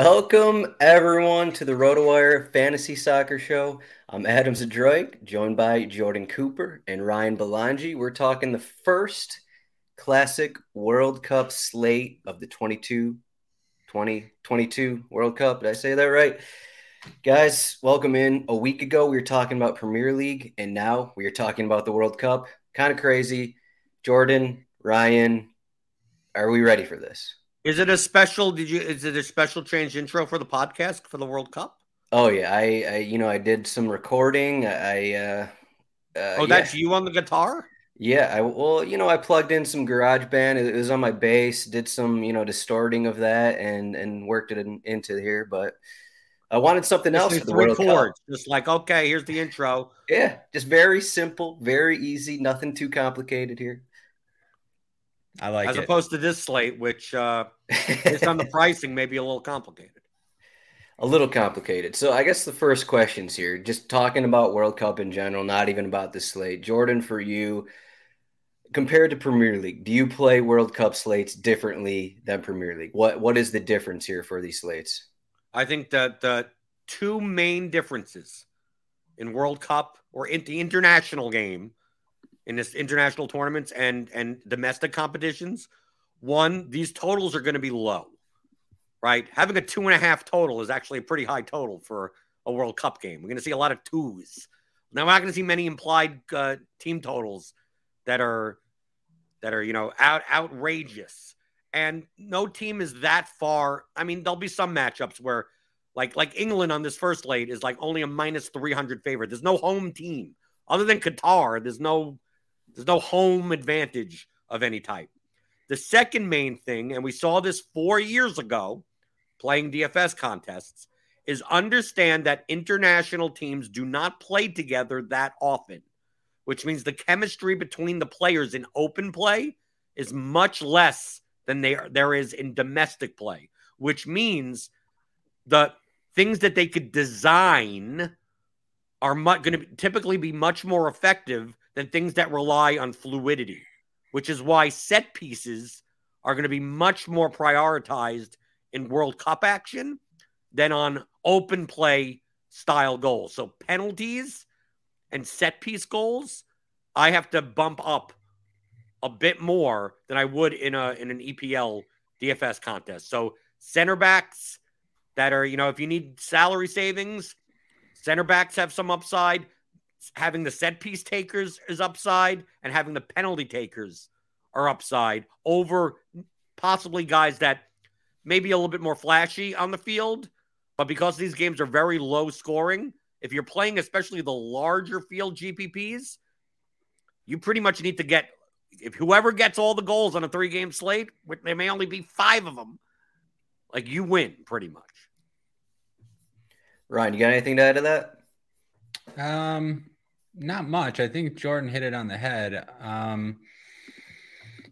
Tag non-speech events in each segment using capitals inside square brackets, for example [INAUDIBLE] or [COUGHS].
Welcome everyone to the RotoWire Fantasy Soccer Show. I'm Adam Zdroik, joined by Jordan Cooper and Ryan Belangi. We're talking the first classic World Cup slate of the 22 2022 World Cup. Did I say that right? Guys, welcome in. A week ago, we were talking about Premier League, and now we are talking about the World Cup. Kind of crazy. Jordan, Ryan, are we ready for this? Is it a special? Did you? Is it a special change intro for the podcast for the World Cup? Oh yeah, I, I you know I did some recording. I uh, uh oh, that's yeah. you on the guitar. Yeah, I well, you know, I plugged in some GarageBand. It was on my bass. Did some, you know, distorting of that, and and worked it in, into here. But I wanted something just else for the World chords. Cup. Just like, okay, here's the intro. Yeah, just very simple, very easy, nothing too complicated here. I like as it. opposed to this slate, which uh, based on the [LAUGHS] pricing, may be a little complicated. A little complicated. So I guess the first questions here, just talking about World Cup in general, not even about the slate. Jordan, for you, compared to Premier League, do you play World Cup slates differently than Premier League? What what is the difference here for these slates? I think that the two main differences in World Cup or in the international game in this international tournaments and and domestic competitions. One, these totals are going to be low, right? Having a two and a half total is actually a pretty high total for a World Cup game. We're going to see a lot of twos. Now, we're not going to see many implied uh, team totals that are that are you know out outrageous. And no team is that far. I mean, there'll be some matchups where, like like England on this first late is like only a minus three hundred favorite. There's no home team other than Qatar. There's no there's no home advantage of any type. The second main thing, and we saw this four years ago playing DFS contests, is understand that international teams do not play together that often, which means the chemistry between the players in open play is much less than there, there is in domestic play, which means the things that they could design are mu- going to typically be much more effective than things that rely on fluidity, which is why set pieces are going to be much more prioritized in World Cup action than on open play style goals. So penalties and set piece goals, I have to bump up a bit more than I would in a in an EPL DFS contest. So center backs that are, you know, if you need salary savings, center backs have some upside having the set piece takers is upside and having the penalty takers are upside over possibly guys that maybe a little bit more flashy on the field, but because these games are very low scoring, if you're playing especially the larger field GPPs, you pretty much need to get if whoever gets all the goals on a three game slate, which there may only be five of them, like you win pretty much. Ryan, you got anything to add to that? Um, not much. I think Jordan hit it on the head. Um,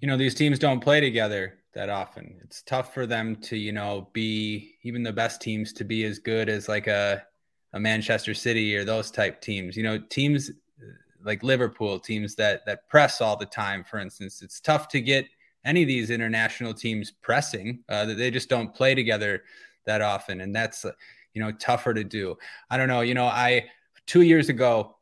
you know, these teams don't play together that often. It's tough for them to, you know, be even the best teams to be as good as like a a Manchester City or those type teams. You know, teams like Liverpool, teams that that press all the time. For instance, it's tough to get any of these international teams pressing. Uh, they just don't play together that often, and that's you know tougher to do. I don't know. You know, I two years ago,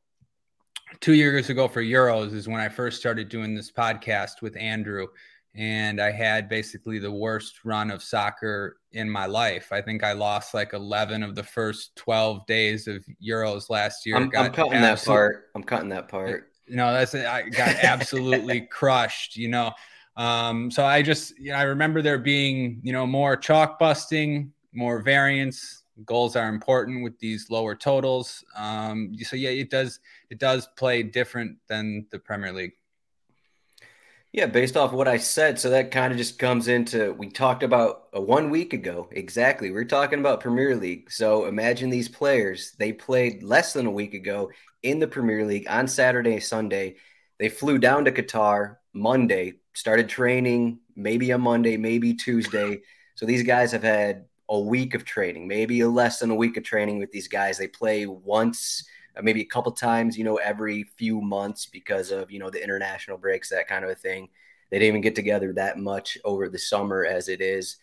two years ago for Euros is when I first started doing this podcast with Andrew and I had basically the worst run of soccer in my life. I think I lost like 11 of the first 12 days of Euros last year. I'm, I'm cutting that part. I'm cutting that part. No, that's I got [LAUGHS] absolutely crushed. You know, um, so I just you know, I remember there being you know more chalk busting, more variance. Goals are important with these lower totals. Um, so yeah, it does it does play different than the Premier League. Yeah, based off what I said, so that kind of just comes into we talked about a one week ago. Exactly. We are talking about Premier League. So imagine these players, they played less than a week ago in the Premier League on Saturday, Sunday. They flew down to Qatar Monday, started training maybe a Monday, maybe Tuesday. So these guys have had a week of training, maybe less than a week of training with these guys. They play once uh, maybe a couple times, you know, every few months because of, you know, the international breaks, that kind of a thing. They didn't even get together that much over the summer as it is.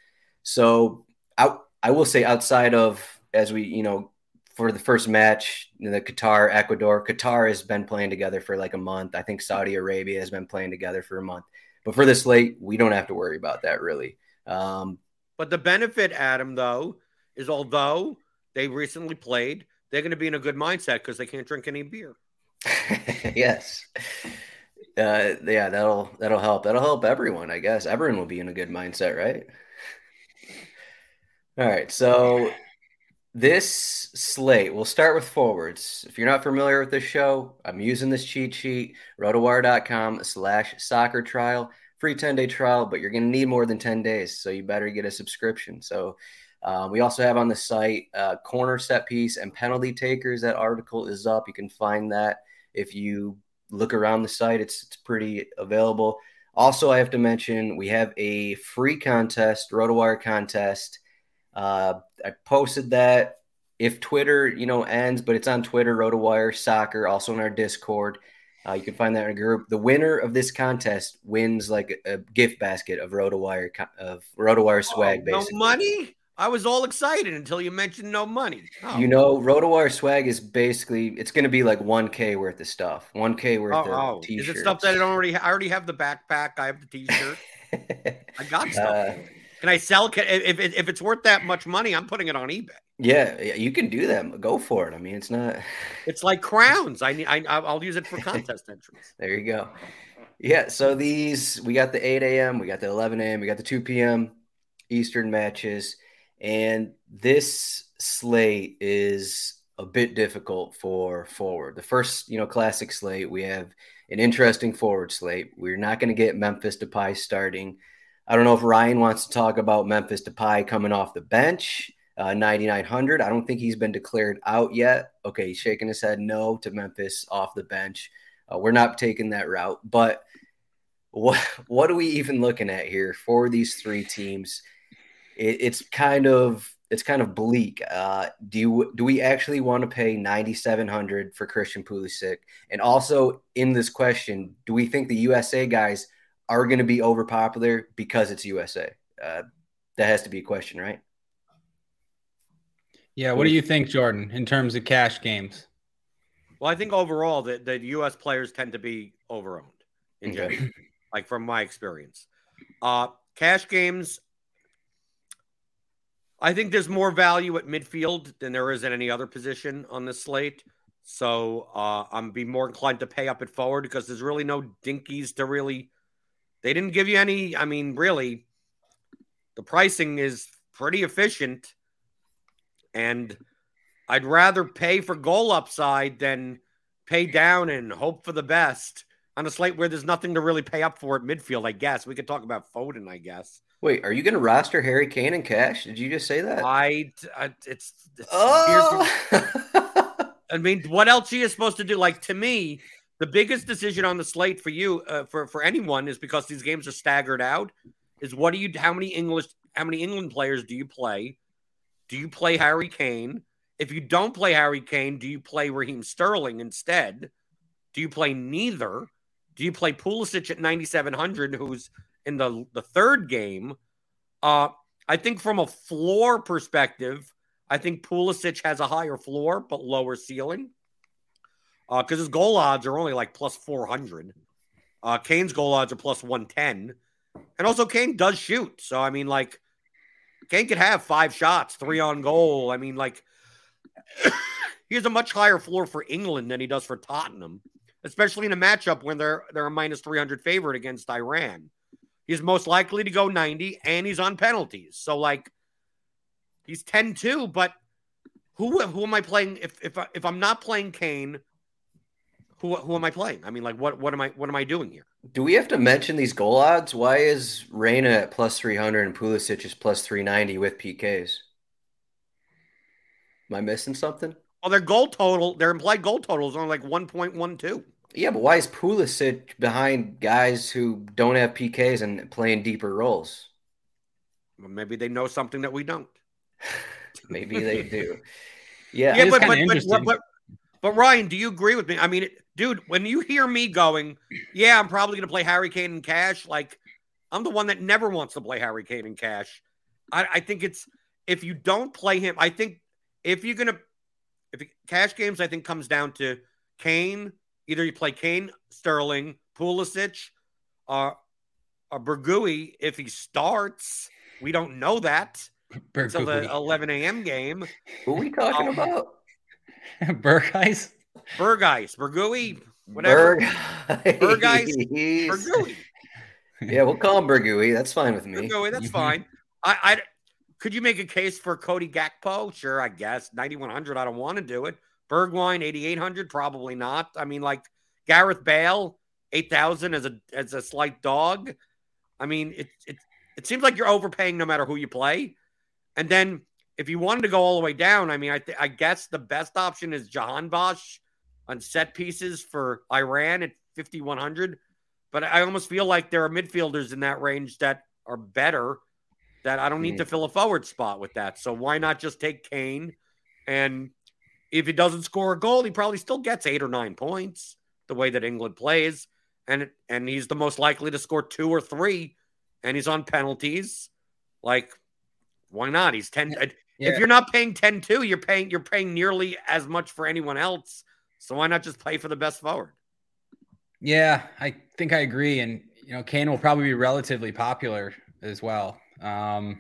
So I, I will say outside of, as we, you know, for the first match, the Qatar, Ecuador, Qatar has been playing together for like a month. I think Saudi Arabia has been playing together for a month. But for this late, we don't have to worry about that really. Um, but the benefit, Adam, though, is although they recently played, they're going to be in a good mindset because they can't drink any beer. [LAUGHS] yes. Uh, yeah, that'll that'll help. That'll help everyone, I guess. Everyone will be in a good mindset, right? All right. So this slate, we'll start with forwards. If you're not familiar with this show, I'm using this cheat sheet, rotowire.com slash soccer trial, free 10 day trial, but you're going to need more than 10 days. So you better get a subscription. So um, we also have on the site uh, corner set piece and penalty takers. That article is up. You can find that if you look around the site. It's it's pretty available. Also, I have to mention we have a free contest, RotoWire contest. Uh, I posted that if Twitter, you know, ends, but it's on Twitter, RotoWire Soccer, also in our Discord. Uh, you can find that in a group. The winner of this contest wins like a, a gift basket of RotoWire of RotoWire swag. Oh, basically, no money. I was all excited until you mentioned no money. Oh. You know, RotoWire swag is basically it's going to be like 1K worth of stuff. 1K worth oh, of oh. t-shirts. Is it stuff that I already? I already have the backpack. I have the t-shirt. [LAUGHS] I got stuff. Uh, can I sell? Can, if, if it's worth that much money, I'm putting it on eBay. Yeah, you can do that. Go for it. I mean, it's not. [LAUGHS] It's like crowns. I need. I I'll use it for [LAUGHS] contest entries. There you go. Yeah. So these we got the 8 a.m. We got the 11 a.m. We got the 2 p.m. Eastern matches. And this slate is a bit difficult for forward. The first, you know, classic slate, we have an interesting forward slate. We're not going to get Memphis Depay starting. I don't know if Ryan wants to talk about Memphis Depay coming off the bench, uh, 9,900. I don't think he's been declared out yet. Okay, he's shaking his head no to Memphis off the bench. Uh, we're not taking that route. But what what are we even looking at here for these three teams? it, it's kind of it's kind of bleak. Uh, do you do we actually want to pay ninety seven hundred for Christian Pulisic? And also in this question, do we think the USA guys are going to be overpopular because it's USA? Uh, that has to be a question, right? Yeah. What do you think, Jordan, in terms of cash games? Well, I think overall the, the U.S. players tend to be overowned in okay. general, like from my experience. Uh, cash games, I think there's more value at midfield than there is at any other position on the slate. So uh, I'm be more inclined to pay up at forward because there's really no dinkies to really. They didn't give you any. I mean, really, the pricing is pretty efficient, and I'd rather pay for goal upside than pay down and hope for the best on a slate where there's nothing to really pay up for at midfield. I guess we could talk about Foden. I guess. Wait, are you going to roster Harry Kane in cash? Did you just say that? I, I it's, it's oh. I mean, what else are you supposed to do? Like to me, the biggest decision on the slate for you, uh, for for anyone, is because these games are staggered out. Is what do you? How many English? How many England players do you play? Do you play Harry Kane? If you don't play Harry Kane, do you play Raheem Sterling instead? Do you play neither? Do you play Pulisic at 9,700, who's in the, the third game? Uh, I think from a floor perspective, I think Pulisic has a higher floor but lower ceiling because uh, his goal odds are only like plus 400. Uh, Kane's goal odds are plus 110. And also, Kane does shoot. So, I mean, like, Kane could have five shots, three on goal. I mean, like, [COUGHS] he has a much higher floor for England than he does for Tottenham, especially in a matchup when they're they're a minus 300 favorite against Iran. He's most likely to go 90 and he's on penalties. So like he's 10-2, but who who am I playing if if if I'm not playing Kane, who who am I playing? I mean like what what am I what am I doing here? Do we have to mention these goal odds? Why is Reyna at plus 300 and Pulisic is plus 390 with PKs? Am I missing something? Well, their goal total, their implied goal total is only like 1.12. Yeah, but why is Pulisic behind guys who don't have PKs and playing deeper roles? Well, maybe they know something that we don't. [LAUGHS] maybe they do. Yeah, yeah, but but, but, but but Ryan, do you agree with me? I mean, dude, when you hear me going, yeah, I'm probably going to play Harry Kane and Cash. Like, I'm the one that never wants to play Harry Kane and Cash. I, I think it's if you don't play him, I think if you're going to if cash games, I think comes down to Kane. Either you play Kane, Sterling, Pulisic, or, or Bergui if he starts. We don't know that until the 11 a.m. game. Who are we talking um, about? [LAUGHS] Berghuis? Berghuis. Bergui, whatever. Berghuis. [LAUGHS] Bergui. Yeah, we'll call him Bergui. That's fine with me. Bergui, that's fine. I, I could you make a case for Cody Gakpo? Sure, I guess. 9,100, I don't want to do it. Bergwijn, 8,800, probably not. I mean, like Gareth Bale, 8,000 as a as a slight dog. I mean, it, it, it seems like you're overpaying no matter who you play. And then if you wanted to go all the way down, I mean, I, th- I guess the best option is Jahanbakhsh on set pieces for Iran at 5,100. But I almost feel like there are midfielders in that range that are better – that I don't need mm. to fill a forward spot with that. So why not just take Kane? And if he doesn't score a goal, he probably still gets eight or nine points the way that England plays. And and he's the most likely to score two or three, and he's on penalties. Like, why not? He's 10. Yeah. If you're not paying 10 2, you're paying you're paying nearly as much for anyone else. So why not just pay for the best forward? Yeah, I think I agree. And you know, Kane will probably be relatively popular as well. Um,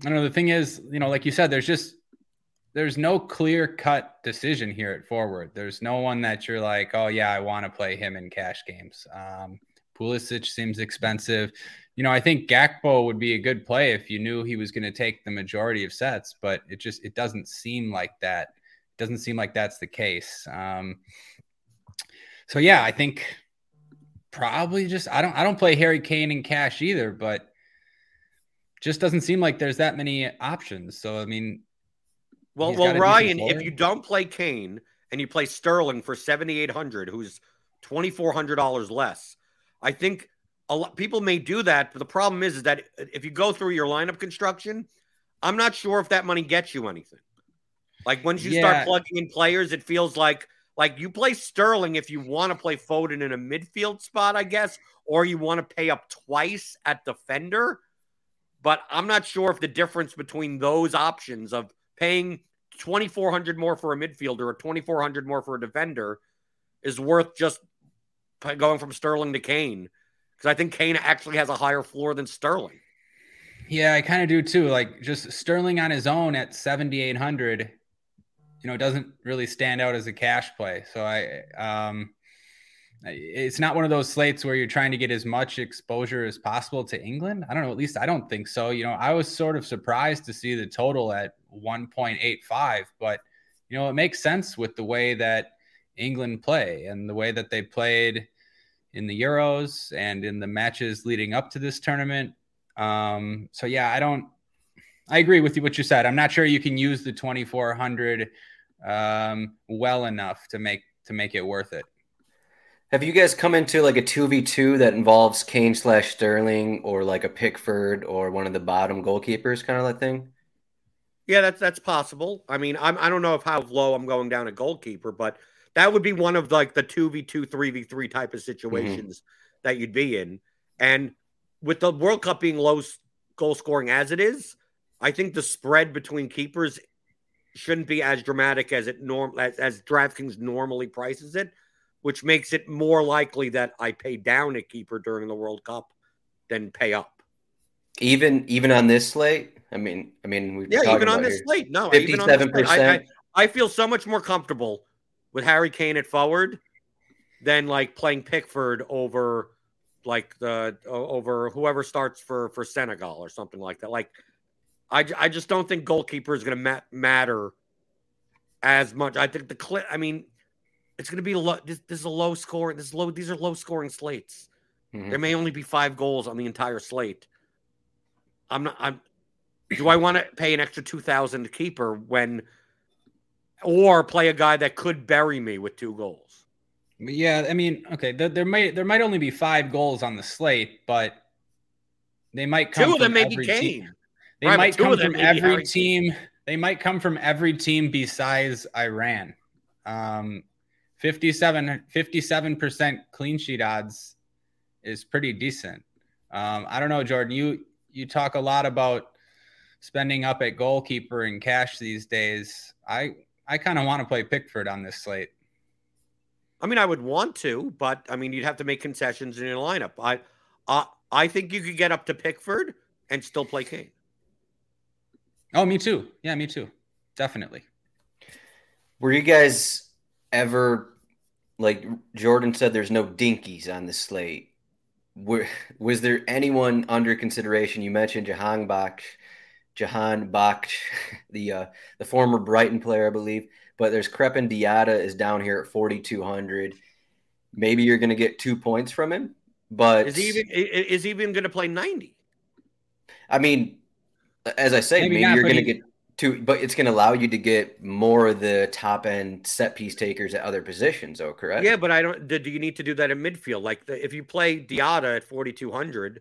I don't know. The thing is, you know, like you said, there's just there's no clear cut decision here at forward. There's no one that you're like, oh yeah, I want to play him in cash games. Um, Pulisic seems expensive. You know, I think Gakpo would be a good play if you knew he was going to take the majority of sets, but it just it doesn't seem like that. It doesn't seem like that's the case. Um, so yeah, I think probably just I don't I don't play Harry Kane in cash either, but just doesn't seem like there's that many options. So I mean, well, well, Ryan, if you don't play Kane and you play Sterling for seventy eight hundred, who's twenty four hundred dollars less, I think a lot people may do that. But the problem is, is that if you go through your lineup construction, I'm not sure if that money gets you anything. Like once you yeah. start plugging in players, it feels like like you play Sterling if you want to play Foden in a midfield spot, I guess, or you want to pay up twice at defender but I'm not sure if the difference between those options of paying 2400 more for a midfielder or 2400 more for a defender is worth just going from Sterling to Kane because I think Kane actually has a higher floor than Sterling. Yeah, I kind of do too. Like just Sterling on his own at 7800, you know, doesn't really stand out as a cash play. So I um it's not one of those slates where you're trying to get as much exposure as possible to England. I don't know. At least I don't think so. You know, I was sort of surprised to see the total at 1.85, but you know, it makes sense with the way that England play and the way that they played in the Euros and in the matches leading up to this tournament. Um, so yeah, I don't. I agree with you what you said. I'm not sure you can use the 2400 um, well enough to make to make it worth it. Have you guys come into like a 2v2 that involves Kane slash Sterling or like a Pickford or one of the bottom goalkeepers kind of that thing? Yeah, that's that's possible. I mean, I'm I don't know if how low I'm going down a goalkeeper, but that would be one of like the two v two, three v three type of situations mm-hmm. that you'd be in. And with the World Cup being low goal scoring as it is, I think the spread between keepers shouldn't be as dramatic as it norm as, as DraftKings normally prices it, which makes it more likely that I pay down a keeper during the World Cup than pay up. Even even on this slate, I mean, I mean, we've yeah, even on this here. slate, no, fifty-seven percent. I, I feel so much more comfortable with Harry Kane at forward than like playing Pickford over like the over whoever starts for for Senegal or something like that. Like I, I just don't think goalkeeper is going to ma- matter as much. I think the clip. I mean, it's going to be a low. This, this, is a low score. This is low. These are low scoring slates. Mm-hmm. There may only be five goals on the entire slate. I'm not. I'm. Do I want to pay an extra two thousand to keeper when, or play a guy that could bury me with two goals? Yeah, I mean, okay, there, there might there might only be five goals on the slate, but they might come. Two of them may be Kane. Team. They right, might come from every team. They might come from every team besides Iran. Um, 57 percent clean sheet odds is pretty decent. Um, I don't know, Jordan. You you talk a lot about spending up at goalkeeper and cash these days. I I kind of want to play Pickford on this slate. I mean, I would want to, but I mean, you'd have to make concessions in your lineup. I uh, I think you could get up to Pickford and still play Kane. Oh, me too. Yeah, me too. Definitely. Were you guys ever like Jordan said? There's no dinkies on the slate. Were, was there anyone under consideration? You mentioned Jahan Bach, Jahan Bach, [LAUGHS] the uh, the former Brighton player, I believe. But there's Krepin Diatta is down here at 4,200. Maybe you're going to get two points from him, but is he even is he even going to play 90? I mean, as I say, maybe, maybe you're going to get two, but it's going to allow you to get more of the top end set piece takers at other positions. Oh, correct? Yeah, but I don't. Do you need to do that in midfield? Like the, if you play Diatta at 4,200,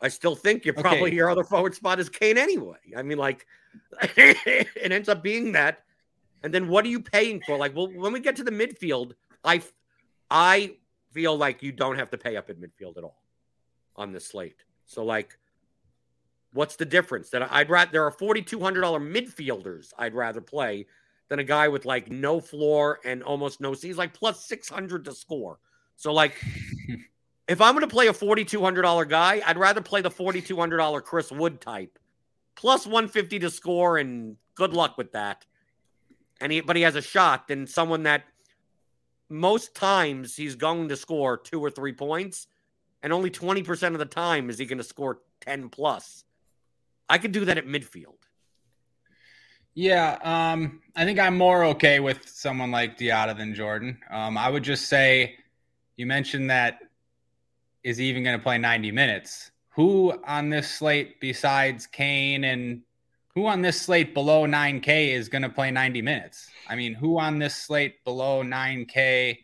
I still think you're probably okay. your other forward spot is Kane anyway. I mean, like [LAUGHS] it ends up being that. And then what are you paying for? Like, well, when we get to the midfield, I, I feel like you don't have to pay up in midfield at all on this slate. So like What's the difference? That I'd rather there are forty two hundred dollar midfielders I'd rather play than a guy with like no floor and almost no He's like plus six hundred to score. So like, [LAUGHS] if I'm going to play a forty two hundred dollar guy, I'd rather play the forty two hundred dollar Chris Wood type, plus one fifty to score, and good luck with that. And he, but he has a shot than someone that most times he's going to score two or three points, and only twenty percent of the time is he going to score ten plus. I could do that at midfield. Yeah, um, I think I'm more okay with someone like Diatta than Jordan. Um, I would just say you mentioned that is even going to play 90 minutes? Who on this slate besides Kane and who on this slate below 9K is going to play 90 minutes? I mean, who on this slate below 9K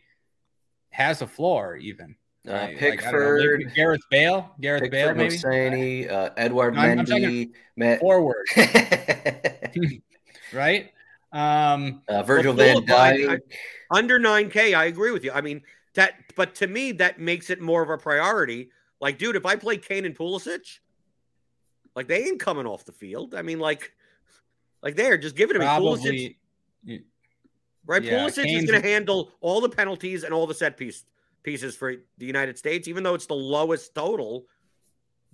has a floor even? Uh, Pickford, like, Gareth Bale, Gareth Pickford, Bale, maybe uh, Edward no, Mendy, Matt... forward, [LAUGHS] [LAUGHS] right? Um, uh, Virgil well, Van Dijk under nine K. I agree with you. I mean that, but to me, that makes it more of a priority. Like, dude, if I play Kane and Pulisic, like they ain't coming off the field. I mean, like, like they're just giving it to me. Pulisic, right? Yeah, Pulisic Kane's... is going to handle all the penalties and all the set piece pieces for the United States, even though it's the lowest total.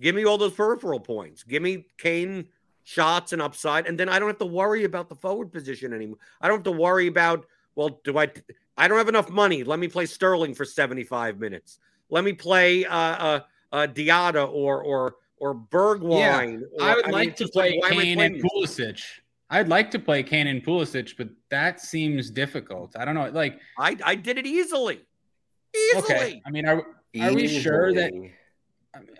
Give me all those peripheral points. Give me Kane shots and upside, and then I don't have to worry about the forward position anymore. I don't have to worry about well, do I? I don't have enough money. Let me play Sterling for seventy-five minutes. Let me play uh, uh, uh Diatta or or or Bergwijn. Yeah, or, I would I like mean, to play like, Kane and Pulisic. I'd like to play Kane and Pulisic, but that seems difficult. I don't know. Like I, I did it easily. Easily. Okay. I mean, are are we sure that?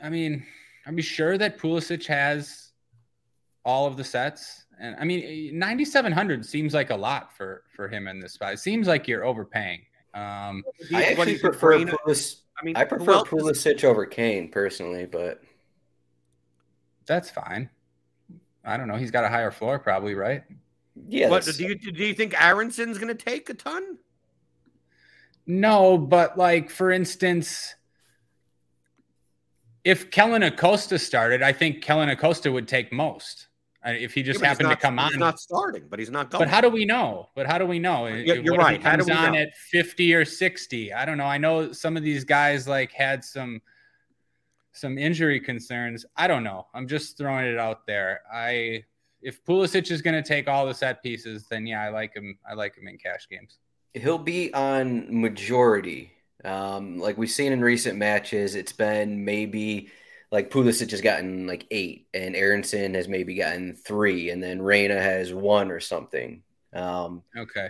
I mean, are we sure that Pulisic has all of the sets? And I mean, 9,700 seems like a lot for for him in this spot. It seems like you're overpaying. Um, I actually prefer Pulisic. I mean, I prefer Pulisic over Kane personally, but that's fine. I don't know. He's got a higher floor, probably, right? Yeah. What do you do? You think Aaronson's going to take a ton? No, but like for instance, if Kellyn Acosta started, I think Kellyn Acosta would take most. If he just yeah, happened not, to come on, he's not starting, but he's not going. But how do we know? But how do we know? Yeah, you're right. He comes on know? at 50 or 60. I don't know. I know some of these guys like had some some injury concerns. I don't know. I'm just throwing it out there. I if Pulisic is going to take all the set pieces, then yeah, I like him. I like him in cash games. He'll be on majority. Um, like we've seen in recent matches, it's been maybe like Pulisic has gotten like eight, and Aaronson has maybe gotten three, and then Reyna has one or something. Um, okay.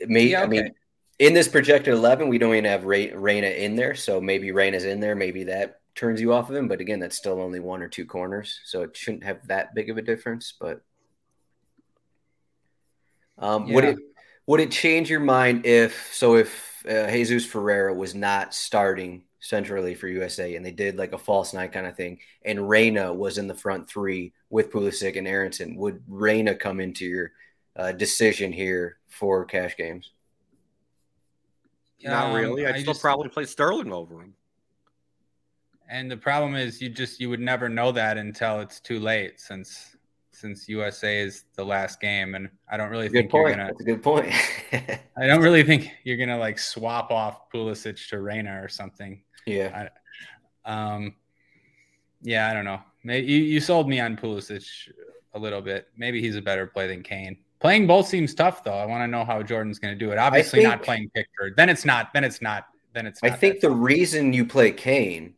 Maybe yeah, okay. I mean in this projected eleven, we don't even have Re- Reyna in there, so maybe Reyna's in there. Maybe that turns you off of him. But again, that's still only one or two corners, so it shouldn't have that big of a difference. But um, yeah. would it would it change your mind if so if uh, Jesus Ferreira was not starting centrally for USA, and they did like a false nine kind of thing, and Reyna was in the front three with Pulisic and Aaronson, would Reyna come into your uh, decision here for cash games? Not um, really. I'd still just, probably play Sterling over him. And the problem is, you just you would never know that until it's too late, since since USA is the last game, and I don't really think point. you're gonna. That's a good point. [LAUGHS] I don't really think you're gonna like swap off Pulisic to Reyna or something. Yeah. I, um. Yeah, I don't know. Maybe you, you sold me on Pulisic a little bit. Maybe he's a better play than Kane. Playing both seems tough though. I want to know how Jordan's going to do it. Obviously, think, not playing Pickford. Then it's not. Then it's not. Then it's. I think the tough. reason you play Kane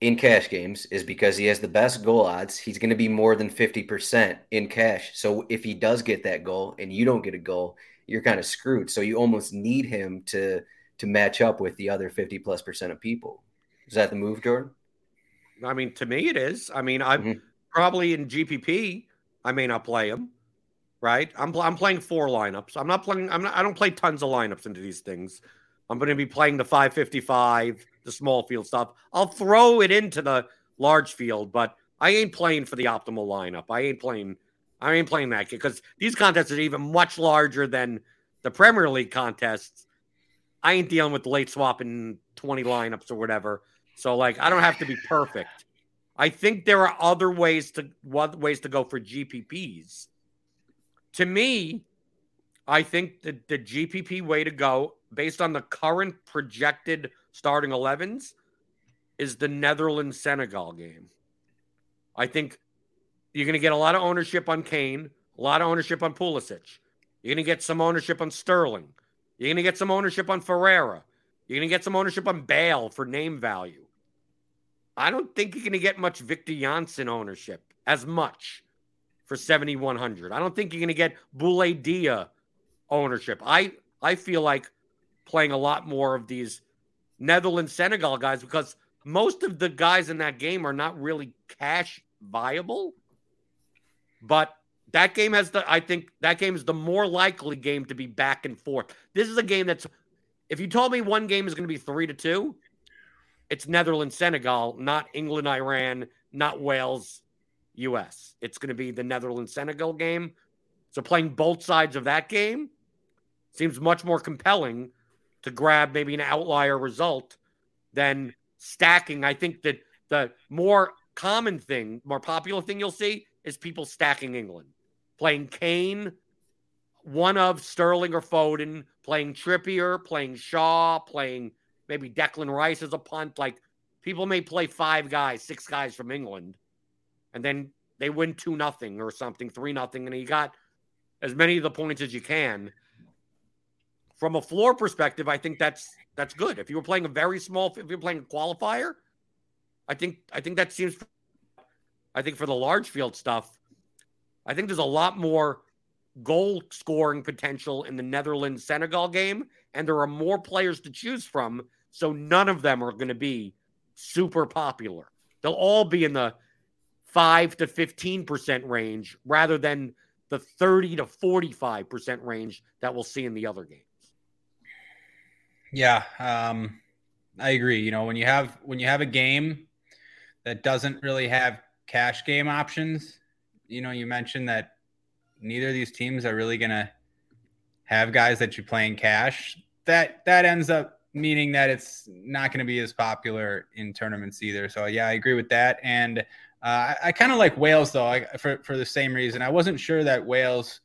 in cash games is because he has the best goal odds. He's going to be more than 50% in cash. So if he does get that goal and you don't get a goal, you're kind of screwed. So you almost need him to to match up with the other 50 plus percent of people. Is that the move, Jordan? I mean, to me it is. I mean, I'm mm-hmm. probably in GPP, I may not play him. Right? I'm I'm playing four lineups. I'm not playing I'm not I don't play tons of lineups into these things. I'm going to be playing the 555, the small field stuff. I'll throw it into the large field, but I ain't playing for the optimal lineup. I ain't playing. I ain't playing that because these contests are even much larger than the Premier League contests. I ain't dealing with late swapping 20 lineups or whatever. So like, I don't have to be perfect. I think there are other ways to ways to go for GPPs. To me, I think the, the GPP way to go, based on the current projected starting 11s, is the Netherlands Senegal game. I think you're going to get a lot of ownership on Kane, a lot of ownership on Pulisic. You're going to get some ownership on Sterling. You're going to get some ownership on Ferreira. You're going to get some ownership on Bale for name value. I don't think you're going to get much Victor Janssen ownership as much for 7,100. I don't think you're going to get Boulaye Dia ownership. I I feel like playing a lot more of these Netherlands Senegal guys because most of the guys in that game are not really cash viable. But that game has the I think that game is the more likely game to be back and forth. This is a game that's if you told me one game is going to be 3 to 2, it's Netherlands Senegal, not England Iran, not Wales US. It's going to be the Netherlands Senegal game. So playing both sides of that game seems much more compelling to grab maybe an outlier result than stacking. I think that the more common thing, more popular thing you'll see is people stacking England, playing Kane, one of Sterling or Foden, playing Trippier, playing Shaw, playing maybe Declan Rice as a punt. Like people may play five guys, six guys from England, and then they win two nothing or something, three nothing, and you got as many of the points as you can from a floor perspective, I think that's that's good. If you were playing a very small, if you're playing a qualifier, I think I think that seems. I think for the large field stuff, I think there's a lot more goal scoring potential in the Netherlands Senegal game, and there are more players to choose from. So none of them are going to be super popular. They'll all be in the five to fifteen percent range, rather than the thirty to forty-five percent range that we'll see in the other games. Yeah, um, I agree. You know, when you have when you have a game that doesn't really have cash game options, you know, you mentioned that neither of these teams are really going to have guys that you play in cash. that that ends up meaning that it's not going to be as popular in tournaments either. So yeah, I agree with that. And uh, I, I kind of like Wales though, I, for for the same reason. I wasn't sure that Wales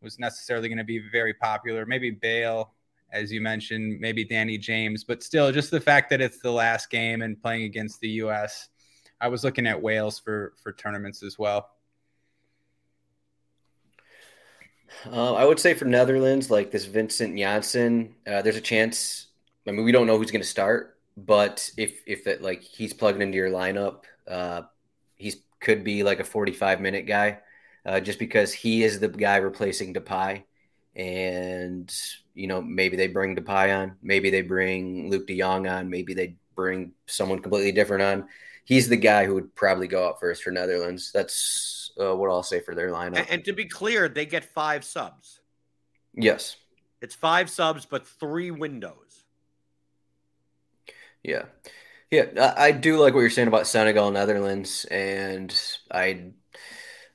was necessarily going to be very popular. Maybe Bale, as you mentioned, maybe Danny James, but still, just the fact that it's the last game and playing against the U.S. I was looking at Wales for for tournaments as well. Uh, I would say for Netherlands, like this Vincent Janssen, uh, there's a chance. I mean, we don't know who's going to start, but if if it, like he's plugged into your lineup, uh, he's could be like a 45 minute guy, uh, just because he is the guy replacing Depay, and you know maybe they bring Depay on, maybe they bring Luuk De Jong on, maybe they bring someone completely different on. He's the guy who would probably go out first for Netherlands. That's uh, what I'll say for their lineup. And, and to be clear, they get five subs. Yes. It's five subs, but three windows. Yeah. Yeah, I, I do like what you're saying about Senegal and Netherlands, and I'd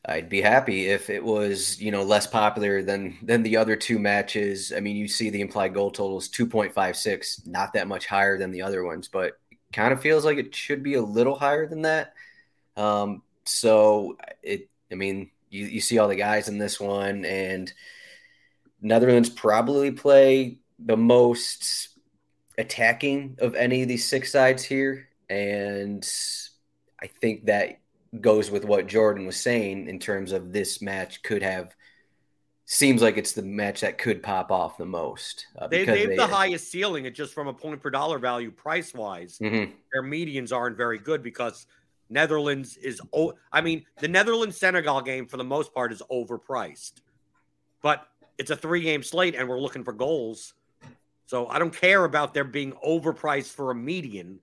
I'd be happy if it was you know less popular than than the other two matches. I mean, you see the implied goal total is 2.56, not that much higher than the other ones, but kind of feels like it should be a little higher than that. Um, so it, I mean, you, you see all the guys in this one, and Netherlands probably play the most attacking of any of these six sides here. And I think that goes with what Jordan was saying in terms of this match could have seems like it's the match that could pop off the most. Uh, they, have the highest ceiling, it just from a point per dollar value price wise. Mm-hmm. Their medians aren't very good because Netherlands is, I mean, the Netherlands Senegal game for the most part is overpriced, but it's a three game slate and we're looking for goals. So I don't care about there being overpriced for a median.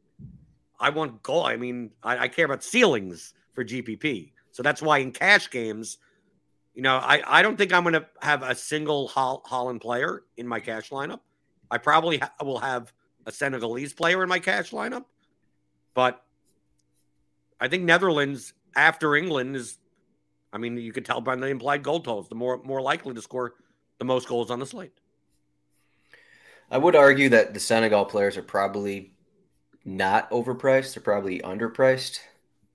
I want goal. I mean, I, I care about ceilings for GPP. So that's why in cash games, you know, I, I don't think I'm going to have a single Holland player in my cash lineup. I probably ha- will have a Senegalese player in my cash lineup, but I think Netherlands after England is, I mean, you could tell by the implied goal totals, the more more likely to score the most goals on the slate. I would argue that the Senegal players are probably not overpriced; they're probably underpriced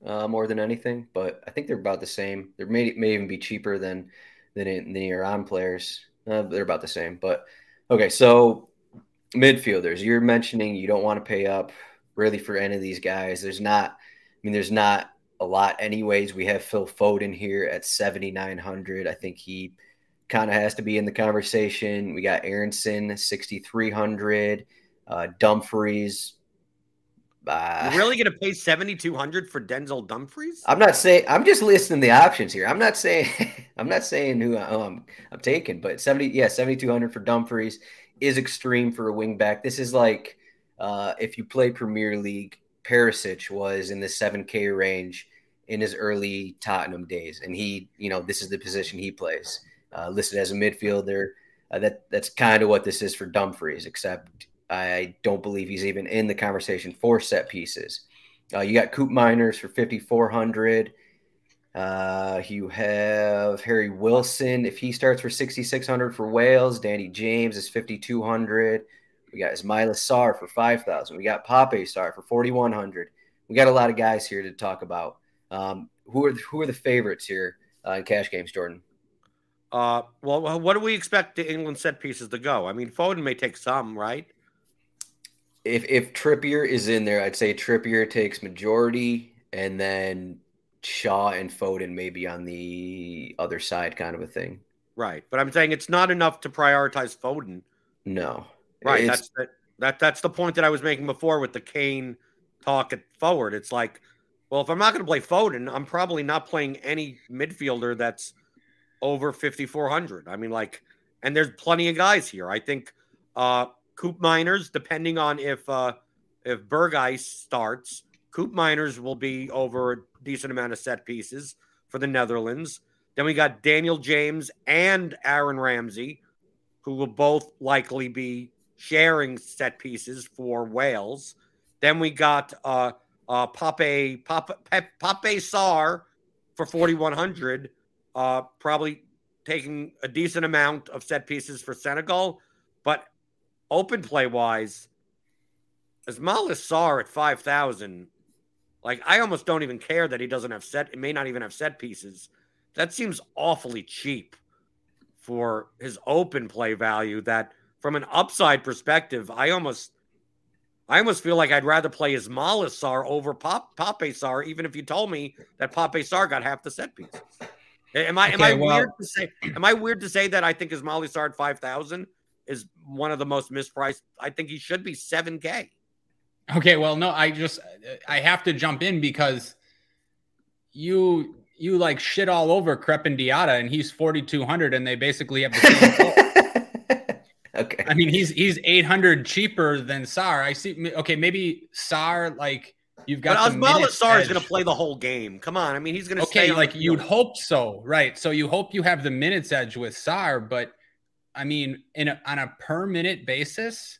uh, more than anything. But I think they're about the same. They may may even be cheaper than than the Iran players. Uh, they're about the same. But okay, so midfielders, you're mentioning you don't want to pay up really for any of these guys. There's not mean, there's not a lot, anyways. We have Phil Foden here at 7,900. I think he kind of has to be in the conversation. We got Aaronson, 6,300. Uh, Dumfries. Uh, really going to pay 7,200 for Denzel Dumfries? I'm not saying, I'm just listing the options here. I'm not saying, [LAUGHS] I'm not saying who I'm, I'm taking, but 70, yeah, 7,200 for Dumfries is extreme for a wingback. This is like, uh, if you play Premier League, Perisic was in the 7K range in his early Tottenham days. And he, you know, this is the position he plays, uh, listed as a midfielder. Uh, that That's kind of what this is for Dumfries, except I don't believe he's even in the conversation for set pieces. Uh, you got Koopmeiners for 5,400. Uh, you have Harry Wilson. If he starts for 6,600 for Wales, Danny James is 5,200. We got Ismaila Sarr for 5,000. We got Pape Sarr for 4,100. We got a lot of guys here to talk about. Um, who are who are the favorites here uh, in cash games, Jordan? Uh, well, what do we expect the England set pieces to go? I mean, Foden may take some, right? If if Trippier is in there, I'd say Trippier takes majority, and then Shaw and Foden maybe on the other side, kind of a thing. Right, but I'm saying it's not enough to prioritize Foden. No, Right. It's, that's that, that's the point that I was making before with the Kane talk at forward. It's like, well, if I'm not going to play Foden, I'm probably not playing any midfielder that's over 5,400. I mean, like, and there's plenty of guys here. I think uh Koopmeiners, depending on if uh if Berghuis starts, Koopmeiners will be over a decent amount of set pieces for the Netherlands. Then we got Daniel James and Aaron Ramsey, who will both likely be sharing set pieces for Wales. Then we got uh, uh, Pape, Pape, Pape Sarr for 4,100, uh, probably taking a decent amount of set pieces for Senegal. But open play wise, Ismail Sarr at 5,000, like I almost don't even care that he doesn't have set, it may not even have set pieces. That seems awfully cheap for his open play value. That from an upside perspective, I almost I almost feel like I'd rather play Ismail Sarr over Pop Pape Sarr, even if you told me that Pape Sarr got half the set pieces. Am I am I well, weird to say am I weird to say that I think Ismail Sarr at five thousand is one of the most mispriced? I think he should be seven K. Okay, well, no, I just I have to jump in because you you like shit all over Krepin Diatta and he's 4200 and they basically have the same [LAUGHS] [LAUGHS] Okay. I mean, he's he's 800 cheaper than Sarr. I see okay, maybe Sarr like you've got But Ismail Sarr is going to play the whole game. Come on. I mean, he's going to Okay, like you'd hope so, right? So you hope you have the minutes edge with Sarr, but I mean, in a, on a per minute basis,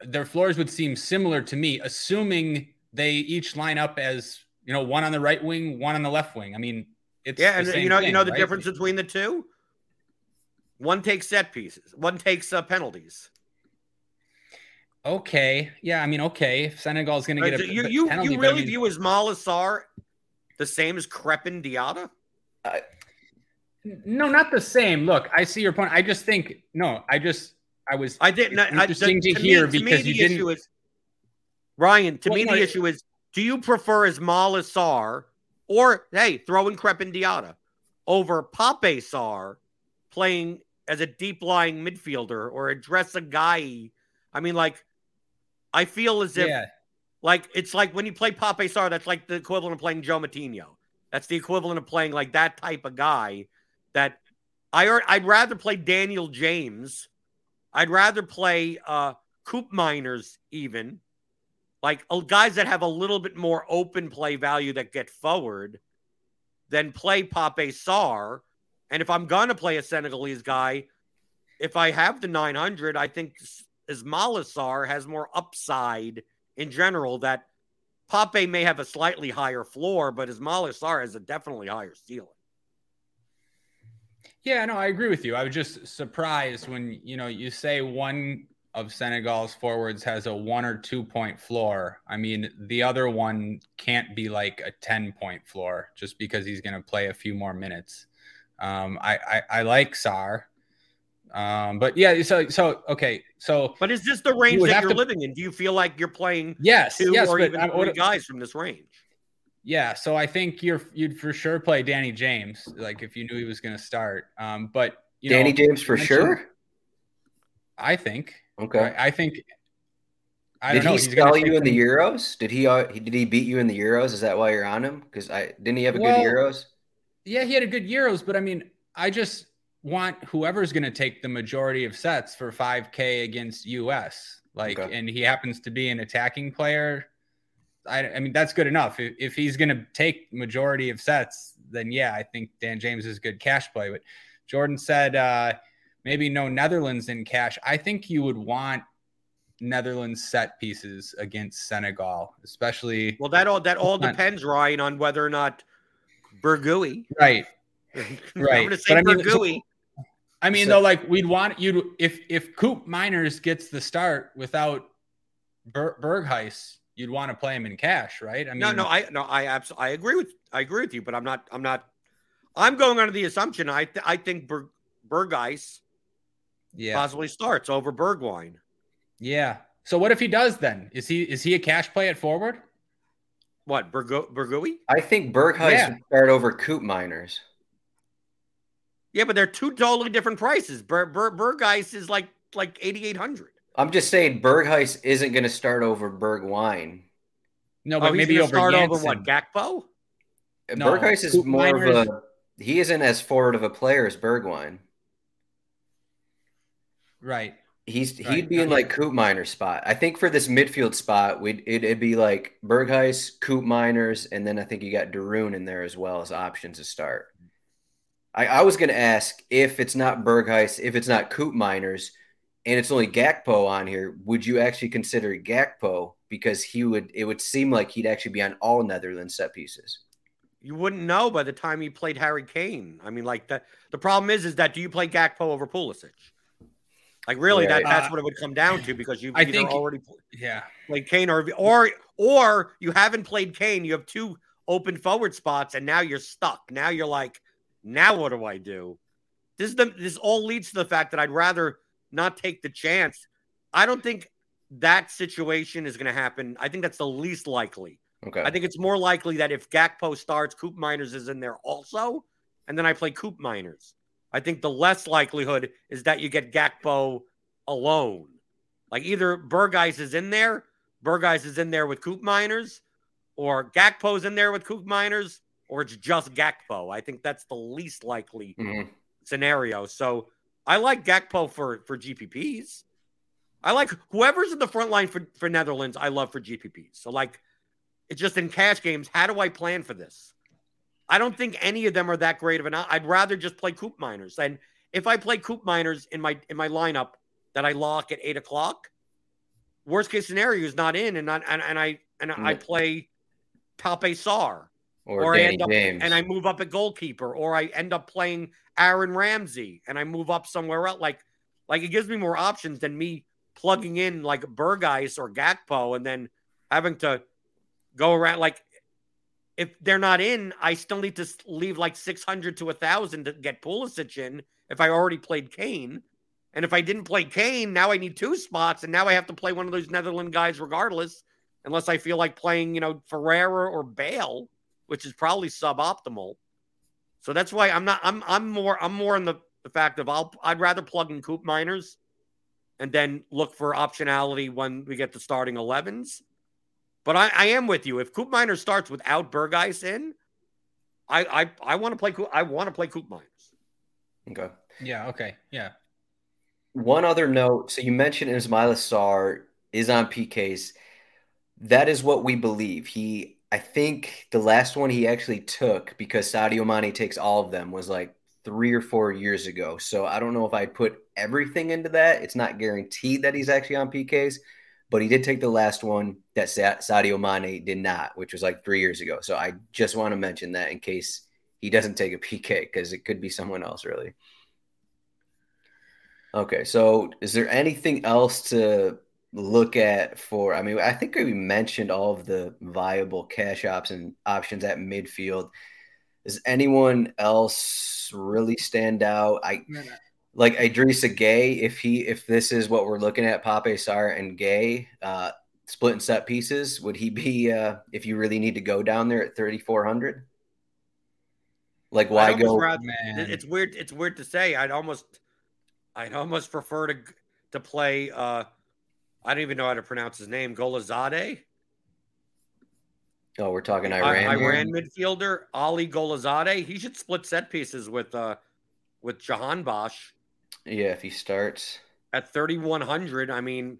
their floors would seem similar to me, assuming they each line up as you know one on the right wing, one on the left wing. I mean, it's yeah, and uh, you know, thing, you know the right? difference between the two. One takes set pieces, one takes uh, penalties. Okay, yeah, I mean, okay, if Senegal is going to get a you you, penalty, you really I mean, view Ismaila Sarr the same as Krepin Diatta? Uh, no, not the same. Look, I see your point. I just think no, I just I was. I didn't. Interesting I, the, to, to, hear me, because you didn't. Is, Ryan, to well, me, the issue is: Do you prefer Ismail Sarr or hey, throw in Krepin Diatta over Pape Sarr playing as a deep lying midfielder or address a guy? I mean, like, I feel as if, yeah. like, it's like when you play Pape Sarr, that's like the equivalent of playing João Moutinho. That's the equivalent of playing like that type of guy. That I I'd rather play Daniel James I'd rather play uh, Koopmeiners even, like uh, guys that have a little bit more open play value that get forward, than play Pape Sarr. And if I'm going to play a Senegalese guy, if I have the 900, I think Ismail Sarr has more upside in general. That Pape may have a slightly higher floor, but Ismail Sarr has a definitely higher ceiling. Yeah, no, I agree with you. I was just surprised when you know you say one of Senegal's forwards has a one or two point floor. I mean, the other one can't be like a 10 point floor just because he's going to play a few more minutes. Um, I, I, I like Sarr. Um, but yeah, so, so, okay. So, but is this the range you that you're to, living in? Do you feel like you're playing yes, two yes, or even three guys from this range? Yeah, so I think you're you'd for sure play Danny James, like if you knew he was going to start. Um, but you Danny know, James for sure. I think. Okay. I, I think. I did he sell you in the Euros? Did he? Uh, did he beat you in the Euros? Is that why you're on him? Because I didn't he have a well, good Euros? Yeah, he had a good Euros, but I mean, I just want whoever's going to take the majority of sets for 5K against US. Like, okay. and he happens to be an attacking player I, I mean, that's good enough. If, if he's going to take majority of sets, then yeah, I think Dan James is a good cash play. But Jordan said uh, maybe no Netherlands in cash. I think you would want Netherlands set pieces against Senegal, especially. Well, that all that all depends, Ryan, on whether or not Bergui. Right. [LAUGHS] right. I'm going to say Bergui. I mean, I mean so, though, like we'd want you to if if Coop Miners gets the start without Ber- Berghuis, you'd want to play him in cash, right? I mean, no, no, I no, I absolutely, I agree with, I agree with you, but I'm not, I'm not, I'm going under the assumption I, th- I think Berg, Berghuis, yeah, possibly starts over Bergwijn. Yeah. So what if he does then? Is he is he a cash play at forward? What Bergo, Bergui? I think Berghuis yeah. would start over Koopmeiners. Yeah, but they're two totally different prices. Ber, Ber, Berghuis is like like eighty eight hundred. I'm just saying Berghuis isn't going to start over Bergwijn. No, oh, but oh, maybe over start Janssen. over what Gakpo. No, Berghuis is more of a. He isn't as forward of a player as Bergwijn. Right. He's right. he'd be in like Koopmeiners spot. I think for this midfield spot, we'd it, would be like Berghuis, Koopmeiners, and then I think you got de Roon in there as well as options to start. I, I was going to ask if it's not Berghuis, if it's not Koopmeiners, and it's only Gakpo on here, would you actually consider Gakpo because he would? It would seem like he'd actually be on all Netherlands set pieces. You wouldn't know by the time he played Harry Kane. I mean, like the the problem is, is that do you play Gakpo over Pulisic? Like really, that, that's what it would come down to [SIGHS] because you've I either think- already Yeah. played Kane or or or you haven't played Kane. You have two open forward spots, and now you're stuck. Now you're like, now what do I do? This is the this all leads to the fact that I'd rather not take the chance. I don't think that situation is going to happen. I think that's the least likely. Okay. I think it's more likely that if Gakpo starts, Koopmeiners is in there also, and then I play Koopmeiners. I think the less likelihood is that you get Gakpo alone. Like either Berghuis is in there, Berghuis is in there with Koopmeiners, or Gakpo's in there with Koopmeiners, or it's just Gakpo. I think that's the least likely Mhm. scenario. So I like Gakpo for for GPPs. I like whoever's in the front line for, for Netherlands, I love for GPPs. So like it's just in cash games, how do I plan for this? I don't think any of them are that great of an I'd rather just play Koopmeiners. And if I play Koopmeiners in my in my lineup that I lock at eight o'clock, worst case scenario is not in and not and, and I and I Yeah. play Pape Sarr Or, or I end up James. and I move up at goalkeeper, or I end up playing Aaron Ramsey and I move up somewhere else. Like, like it gives me more options than me plugging in like Berghuis or Gakpo and then having to go around. Like, if they're not in, I still need to leave like six hundred to a thousand to get Pulisic in if I already played Kane. And if I didn't play Kane, now I need two spots, and now I have to play one of those Netherlands guys regardless, unless I feel like playing, you know, Ferreira or Bale which is probably suboptimal. So that's why I'm not. I'm I'm more I'm more in the, the fact of I'll I'd rather plug in Koopmeiners, and then look for optionality when we get the starting 11s. But I, I am with you. If Koopmeiners starts without Berghuis in, I I, I want to play Coop, I want to play Koopmeiners. okay. Yeah. Okay. Yeah. One other note. So you mentioned Ismail Sarr is on PKs. That is what we believe. He, I think the last one he actually took because Sadio Mane takes all of them was like three or four years ago. So I don't know if I'd put everything into that. It's not guaranteed that he's actually on PKs, but he did take the last one that Sa- Sadio Mane did not, which was like three years ago. So I just want to mention that in case he doesn't take a [LAUGHS] PK because it could be someone else really. Okay, so is there anything else to look at for? I mean, I think we mentioned all of the viable cash option options at midfield. Does anyone else really stand out? I like Idrissa Gueye. If he, if this is what we're looking at, Pape Sarr and Gueye, uh, splitting set pieces, would he be? Uh, if you really need to go down there at thirty four hundred, like why go? rather- Man. It's weird. It's weird to say. I'd almost, I'd almost prefer to to play. uh I don't even know how to pronounce his name. Gholizadeh. Oh, we're talking I- Iran. here? Iran midfielder Ali Gholizadeh. He should split set pieces with uh with Jahanbakhsh Yeah, if he starts. at 3100. I mean,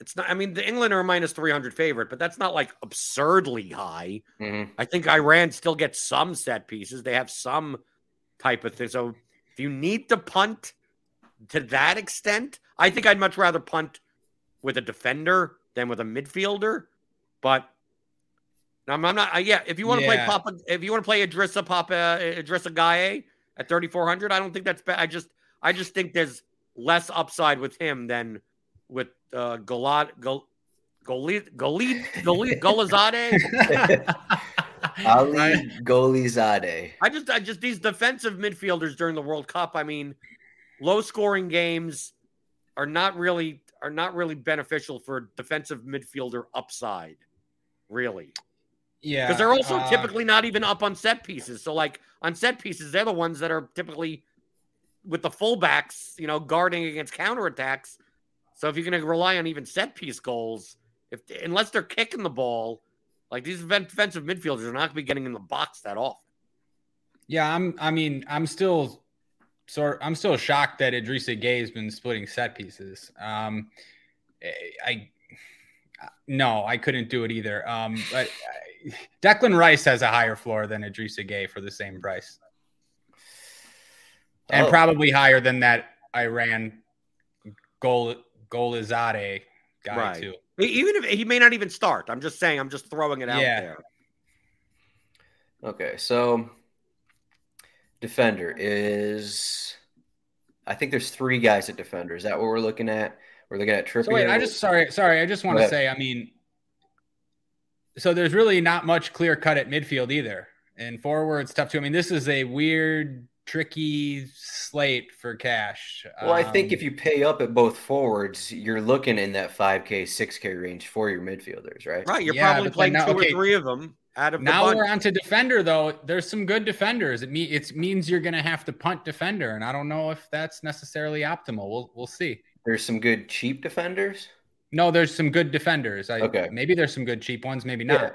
it's not I mean, the England are a minus 300 favorite, but that's not like absurdly high. Mhm. I think Iran still gets some set pieces. They have some type of thing. So if you need to punt to that extent, I think I'd much rather punt with a defender than with a midfielder. But I'm, I'm not. I, yeah, if you want to play Yeah. Papa, if you want to play Idrissa Papa, Idrissa Gueye at 3400, I don't think that's bad. I just, I just think there's less upside with him than with uh, Golad, Gol, Golid, Golid, Golid, [LAUGHS] Gholizadeh. [LAUGHS] Ali Right. Gholizadeh. I just, I just these defensive midfielders during the World Cup. I mean, low scoring games are not really are not really beneficial for defensive midfielder upside, really, Yeah. because they're also uh, typically not even up on set pieces. So, like on set pieces, they're the ones that are typically with the fullbacks, you know, guarding against counterattacks. So if you're going to rely on even set piece goals, if unless they're kicking the ball, like these defensive midfielders are not going to be getting in the box that often. Yeah, I'm. I mean, I'm still sort. I'm still shocked that Idrissa Gueye has been splitting set pieces. Um, I, I no, I couldn't do it either. Um, but Declan Rice has a higher floor than Idrissa Gueye for the same price, and Oh. probably higher than that Iran goal Gholizadeh guy Right. too. Even if he may not even start, I'm just saying, I'm just throwing it out Yeah. there. Okay, so defender is I think there's three guys at defender. Is that what we're looking at? We're looking at Trippier. So wait, I just sorry, sorry. I just want to say, I mean, so there's really not much clear cut at midfield either, and forwards tough too. I mean, this is a weird, tricky slate for cash. Well, I think Um, if you pay up at both forwards, you're looking in that 5K, 6K range for your midfielders, right? Right. You're Yeah, probably playing now- two okay. or three of them out of now bunch. we're on to defender though. There's some good defenders. It me it means you're going to have to punt defender, and I don't know if that's necessarily optimal. We'll we'll see. There's some good cheap defenders. No, there's some good defenders. I, Okay. Maybe there's some good cheap ones. Maybe not.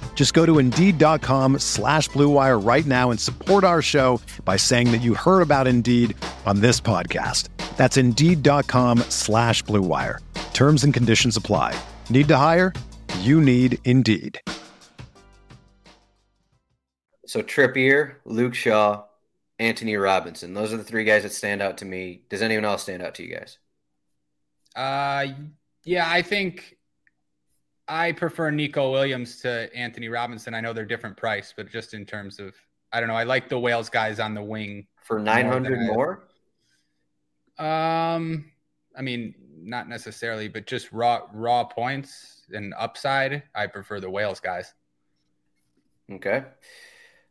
Just go to Indeed.com slash Blue Wire right now and support our show by saying that you heard about Indeed on this podcast. That's Indeed.com slash Blue Wire. Terms and conditions apply. Need to hire? You need Indeed. So Trippier, Luke Shaw, Anthony Robinson. Those are the three guys that stand out to me. Does anyone else stand out to you guys? Uh, yeah, I think I prefer Neco Williams to Anthony Robinson. I know they're different price, but just in terms of, I don't know, I like the Wales guys on the wing. For 900 than I- more? Um, I mean, not necessarily, but just raw raw points and upside. I prefer the Wales guys. Okay.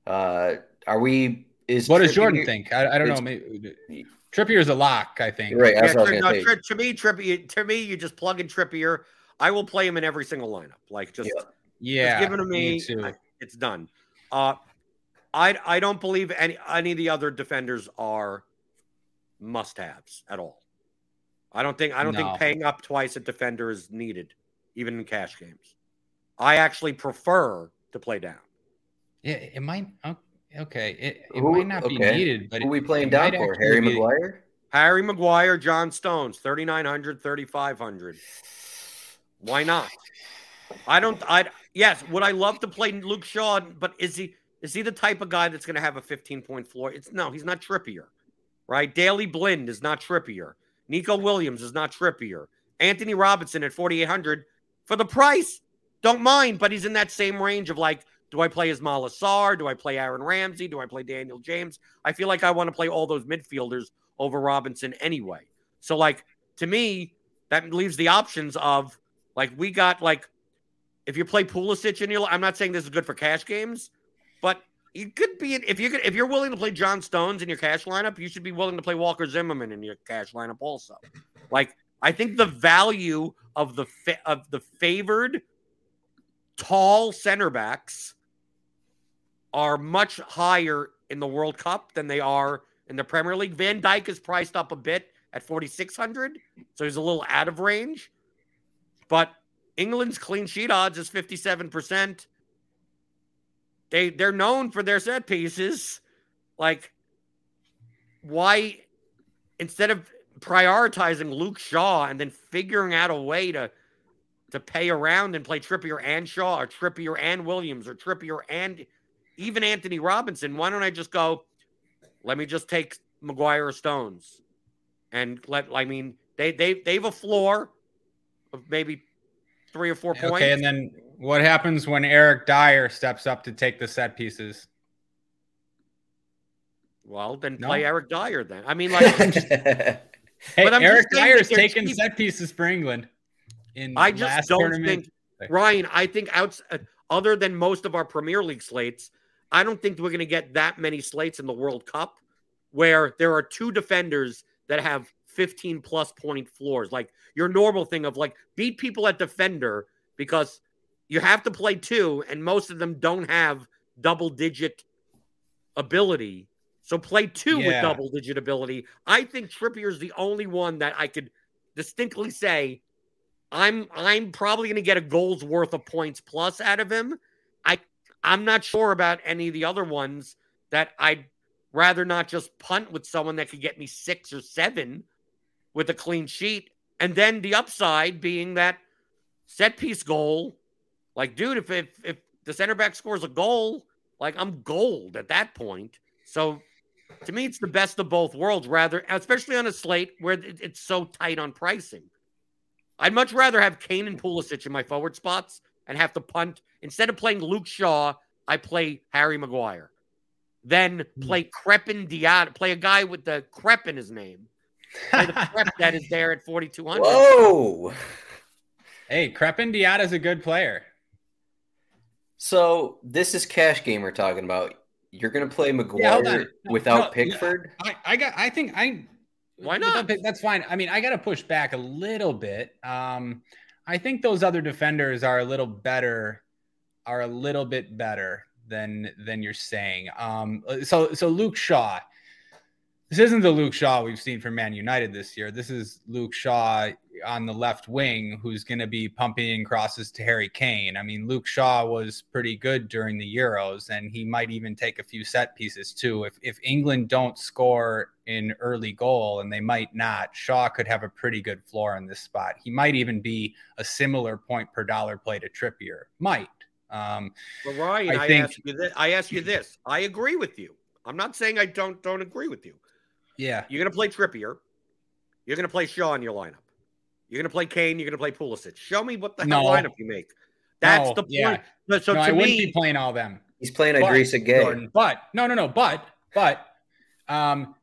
Uh, are we? Is What does Jordan think? I, I don't know. It's- Maybe, Trippier's a lock. I think. Right. Yeah, That's what I was to, no. Tri- to me, Trippier, to me, you just plug in Trippier. I will play him in every single lineup. Like just, Yeah. Yeah, just give it to me. too. I- it's done. Uh, I I don't believe any any of the other defenders are must haves at all. I don't think I don't No. think paying up twice a defender is needed, even in cash games. I actually prefer to play down. Yeah, it might. oh, Okay, it, it Who- might not be needed, but Who it- we playing it down for? Harry be- Maguire? Harry Maguire, John Stones, 3,900, 3,500. Why not? I don't, I, yes, would I love to play Luke Shaw, but is he, is he the type of guy that's going to have a 15 point floor? It's no, he's not Trippier, right? Daley Blind is not Trippier. Neco Williams is not Trippier. Anthony Robinson at 4,800 for the price, don't mind, but he's in that same range of like, do I play Ismaila Sarr? Do I play Aaron Ramsey? Do I play Daniel James? I feel like I want to play all those midfielders over Robinson anyway. So, like, to me, that leaves the options of like we got like if you play Pulisic in your I'm not saying this is good for cash games, but you could be if you could if you're willing to play John Stones in your cash lineup, you should be willing to play Walker Zimmerman in your cash lineup also. Like I think the value of the fa- of the favored tall center backs are much higher in the World Cup than they are in the Premier League. Van Dijk is priced up a bit at 4,600, so he's a little out of range. But England's clean sheet odds is 57%. They they're known for their set pieces. Like why instead of prioritizing Luke Shaw and then figuring out a way to to pay around and play Trippier and Shaw or Trippier and Williams or Trippier and even Anthony Robinson, why don't I just go let me just take Maguire or Stones and let I mean they they they have a floor of maybe three or four points. Okay, and then what happens when Eric Dier steps up to take the set pieces? well, then No? play Eric Dier then. I mean, [LAUGHS] like Hey, But I'm Eric saying Dier's taking cheap. set pieces for England. In I just last don't tournament. think Ryan. I think outside, uh, other than most of our Premier League slates, I don't think we're going to get that many slates in the World Cup where there are two defenders that have 15 plus point floors. Like your normal thing of like beat people at defender because you have to play two, and most of them don't have double digit ability. So play two with double digit ability. I think Trippier is the only one that I could distinctly say I'm I'm probably going to get a goal's worth of points plus out of him. I I'm not sure about any of the other ones that I'd rather not just punt with someone that could get me six or seven with a clean sheet. And then the upside being that set piece goal. Like, dude, if if if the center back scores a goal, like I'm gold at that point. So to me, it's the best of both worlds, rather, especially on a slate where it's so tight on pricing. I'd much rather have Kane and Pulisic in my forward spots and have to punt instead of playing Luke Shaw. I play Harry Maguire. Then hmm. play Krepin Diatta, play a guy with the Crep in his name. Play the Crep that is there at 4,200. Whoa. hey, Krepin Diatta is a good player. So this is cash game we're talking about. You're gonna play Yeah, hold on. Maguire No, without no. Pickford. I, I got. I think I. Why not? pick- That's fine. I mean, I got to push back a little bit. Um, I think those other defenders are a little better, are a little bit better than than you're saying. Um, so so Luke Shaw. This isn't the Luke Shaw we've seen from Man United this year. This is Luke Shaw on the left wing who's going to be pumping in crosses to Harry Kane. I mean, Luke Shaw was pretty good during the Euros, and he might even take a few set pieces too. If if England don't score an early goal, and they might not, Shaw could have a pretty good floor in this spot. He might even be a similar point per dollar play to Trippier. Might. Um, But Ryan, I I, think- ask you this. I ask you this. I agree with you. I'm not saying I don't don't agree with you. Yeah. You're going to play Trippier. You're going to play Shaw in your lineup. You're going to play Kane. You're going to play Pulisic. Show me what the hell No. lineup you make. That's No, the point. yeah. But So no, I to wouldn't be playing all them. He's playing But, Idrissa Gueye. Jordan, but no, no, no, but but um,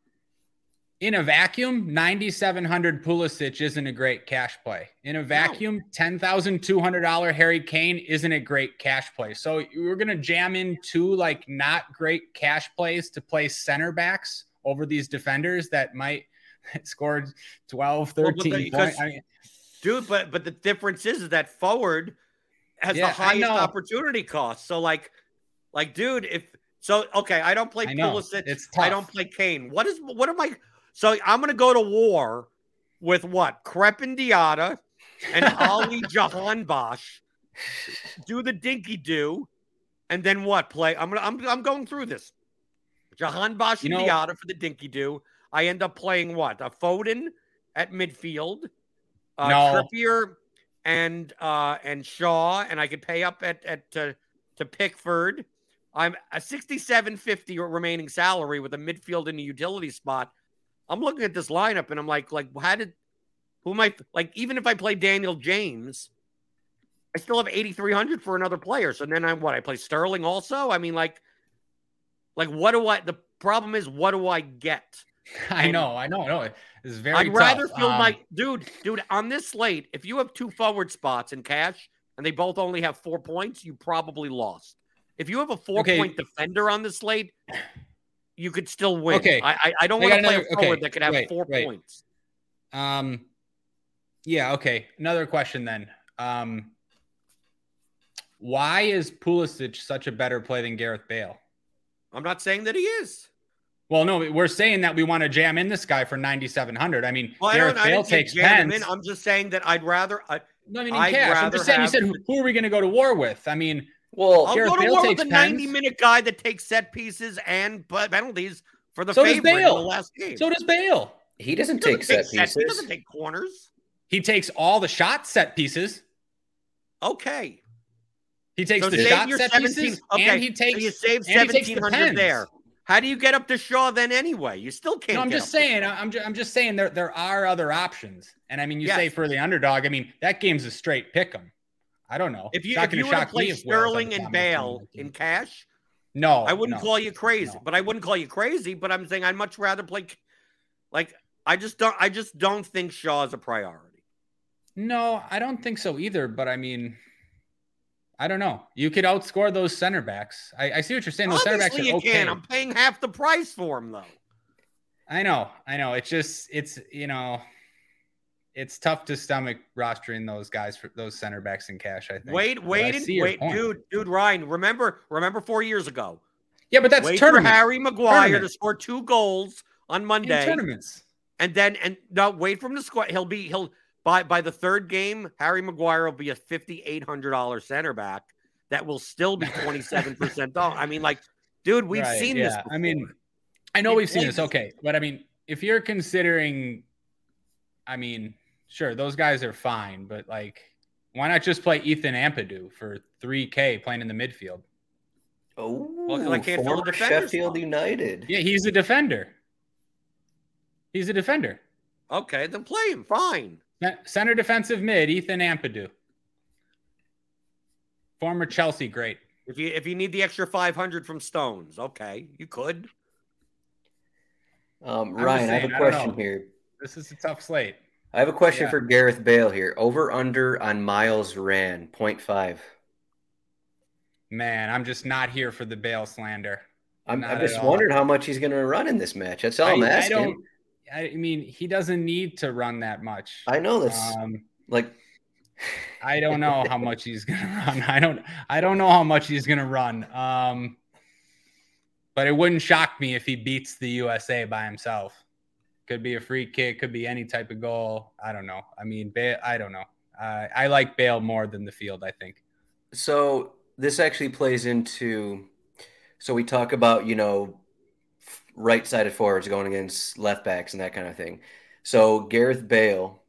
in a vacuum, ninety seven hundred Pulisic isn't a great cash play. In a vacuum, ten thousand two hundred dollar Harry Kane isn't a great cash play. So we're gonna jam in two like not great cash plays to play center backs over these defenders that might [LAUGHS] score 12, Well, but 13 the- because- I mean, dude, but but the difference is, is that forward has Yeah, the highest opportunity cost. So like, like, dude, if so, okay, I don't play I. Pulisic. I don't play Kane. What is what am I? So I'm gonna go to war with what? Krepin Diatta and [LAUGHS] Ali Jahanbakhsh. Do the dinky do, and then what? Play. I'm gonna. I'm. I'm going through this. Jahanbakhsh You know- Diatta for the dinky do. I end up playing what? A Foden at midfield. Uh, No. Trippier and uh and Shaw, and I could pay up at at to, to Pickford. I'm a 67.50 remaining salary with a midfield in a utility spot. I'm looking at this lineup and I'm like, like, how did who am I like? Even if I play Daniel James, I still have 8,300 for another player. So then I'm what? I play Sterling also. I mean, like, like what do I? The problem is, what do I get? I know, I know, I know. It's very. I'd rather tough. fill Um, my dude, dude on this slate. If you have two forward spots in cash and they both only have four points, you probably lost. If you have a four Okay. point defender on the slate, you could still win. Okay. I I, I don't want to play a forward okay, that could have four points. Um, yeah. Okay. Another question then. Um, why is Pulisic such a better play than Gareth Bale? I'm not saying that he is. Well, no, we're saying that we want to jam in this guy for 9,700. I mean, Well, I Gareth don't. I Bale didn't say takes jam him pens. in. I'm just saying that I'd rather. I, No, I mean, in I'd cash. I'm just saying. You said, who, who are we going to go to war with? I mean, Well, I'll Gareth go to Bale war with takes a 90 minute guy that takes set pieces and penalties for the So does favorite in the Bale. last game. so does Bale. he doesn't He take doesn't set set- He doesn't take corners. He takes all the shot set pieces. Okay. He takes So the shot set 17 pieces, okay, and he so takes. you save and he takes the seventeen hundred there. How do you get up to Shaw then anyway? You still can't. No, I'm get just up to saying. I'm just, I'm just saying there there are other options. And I mean, you Yes. say for the underdog. I mean, that game's a straight pick 'em. I don't know. If you if you were to play Sterling and Bale in cash, no, I wouldn't no. call you crazy. no. But I wouldn't call you crazy. But I'm saying I'd much rather play. Like I just don't. I just don't think Shaw is a priority. No, I don't think so either. But I mean, I don't know. You could outscore those center backs. I, I see what you're saying. Those center backs Obviously are you okay. can. I'm paying half the price for them, though. I know, I know. It's just, it's you know, it's tough to stomach rostering those guys for those center backs in cash. I think. Wait, wait, and, wait, dude, dude, Ryan. Remember, remember four years ago. Yeah, but that's wait tournament. for Harry Maguire tournament. to score two goals on Monday. In tournaments. And then and no, wait for him to score. He'll be he'll by by the third game, Harry Maguire will be a fifty eight hundred dollar center back that will still be [LAUGHS] twenty seven percent off. I mean, like, dude, we've right, seen yeah. this. Before. I mean, I know we've seen this. Okay, but I mean, if you're considering, I mean, sure, those guys are fine, but like, why not just play Ethan Ampadu for 3K playing in the midfield? Oh, well, I can't former Sheffield spot. United. Yeah, he's a defender. He's a defender. Okay, then play him. Fine. Center defensive mid, Ethan Ampadu. Former Chelsea great. If you if you need the extra 500 from Stones, okay, you could. Um, Ryan, saying, I have a question here. This is a tough slate. I have a question yeah. for Gareth Bale here. Over under on miles ran, 0.5. Man, I'm just not here for the Bale slander. I'm, I'm just wondering how much he's going to run in this match. That's all I, am asking. I, don't, I mean, he doesn't need to run that much. I know this. Um, like, I don't know how much he's going [LAUGHS] to run. I don't. I don't know how much he's going to run. Um, but it wouldn't shock me if he beats the USA by himself. Could be a free kick, could be any type of goal. I don't know. I mean, Bale, I don't know. Uh, I like Bale more than the field, I think. So this actually plays into. So we talk about, you know, right sided forwards going against left backs and that kind of thing. So Gareth Bale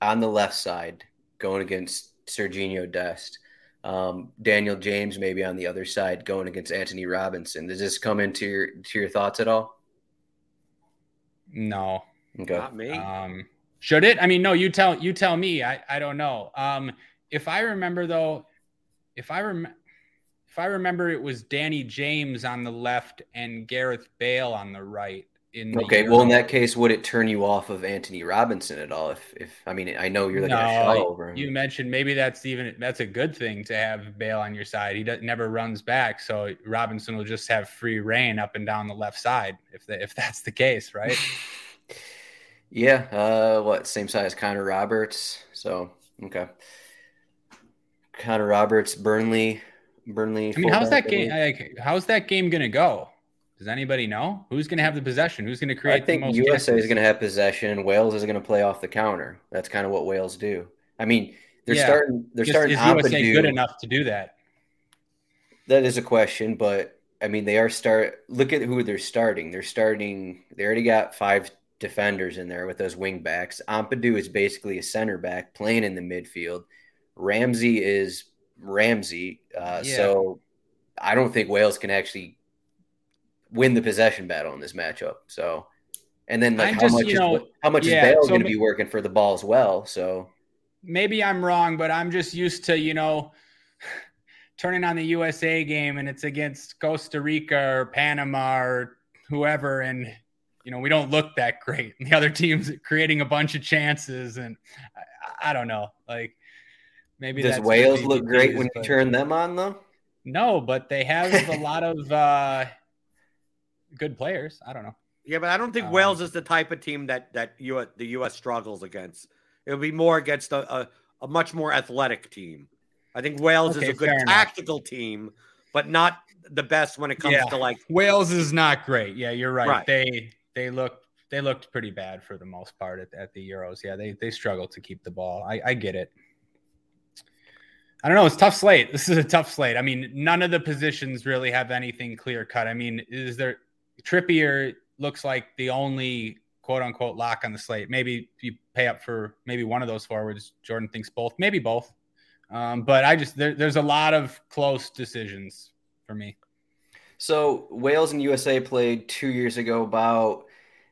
on the left side going against Sergiño Dest. Um, Daniel James maybe on the other side going against Anthony Robinson. Does this come into your to your thoughts at all? No. Okay. Not me. Um, should it? I mean, no. You tell. You tell me. I. I don't know. Um, if I remember though, if I rem, if I remember, it was Danny James on the left and Gareth Bale on the right. In okay, Euro. well, in that case, would it turn you off of Anthony Robinson at all? If, if I mean, I know you're looking no, over him. You mentioned maybe that's even that's a good thing to have Bale on your side. He does, never runs back, so Robinson will just have free reign up and down the left side if the, if that's the case, right? [LAUGHS] yeah. Uh, what same size Connor Roberts? So okay. Connor Roberts, Burnley, Burnley. I mean, how's that game? Like, how's that game gonna go? Does anybody know who's going to have the possession? Who's going to create? I think USA is going to have possession. Wales is going to play off the counter. That's kind of what Wales do. I mean, they're yeah. starting. They're starting. Is USA do, good enough to do that? That is a question, but I mean, they are start. Look at who they're starting. They're starting. They already got five defenders in there with those wing backs. Ampadu is basically a center back playing in the midfield. Ramsey is Ramsey. Uh, yeah. So I don't think Wales can actually win the possession battle in this matchup. So, and then like I'm how just, much is know, how much yeah, is Bale so going to be working for the ball as well? So maybe I'm wrong, but I'm just used to you know [SIGHS] turning on the USA game and it's against Costa Rica or Panama or whoever, and you know we don't look that great. And [LAUGHS] the other team's creating a bunch of chances, and I, I don't know, like. Maybe does Wales look great when you turn them on though? No, but they have a [LAUGHS] lot of uh, good players. I don't know. Yeah, but I don't think um, Wales is the type of team that that you the U.S. struggles against. It'll be more against a, a, a much more athletic team. I think Wales okay, is a good tactical enough. team, but not the best when it comes yeah. to like Wales is not great. Yeah, you're right. right. They they look they looked pretty bad for the most part at, at the Euros. Yeah, they they struggled to keep the ball. I, I get it. I don't know. It's tough slate. [LAUGHS] This is a tough slate. I mean, none of the positions really have anything clear cut. I mean, is there Trippier looks like the only quote unquote lock on the slate. Maybe you pay up for maybe one of those forwards. Jordan thinks both, maybe both. Um, but I just there, there's a lot of close decisions for me. So Wales and USA played two years ago. About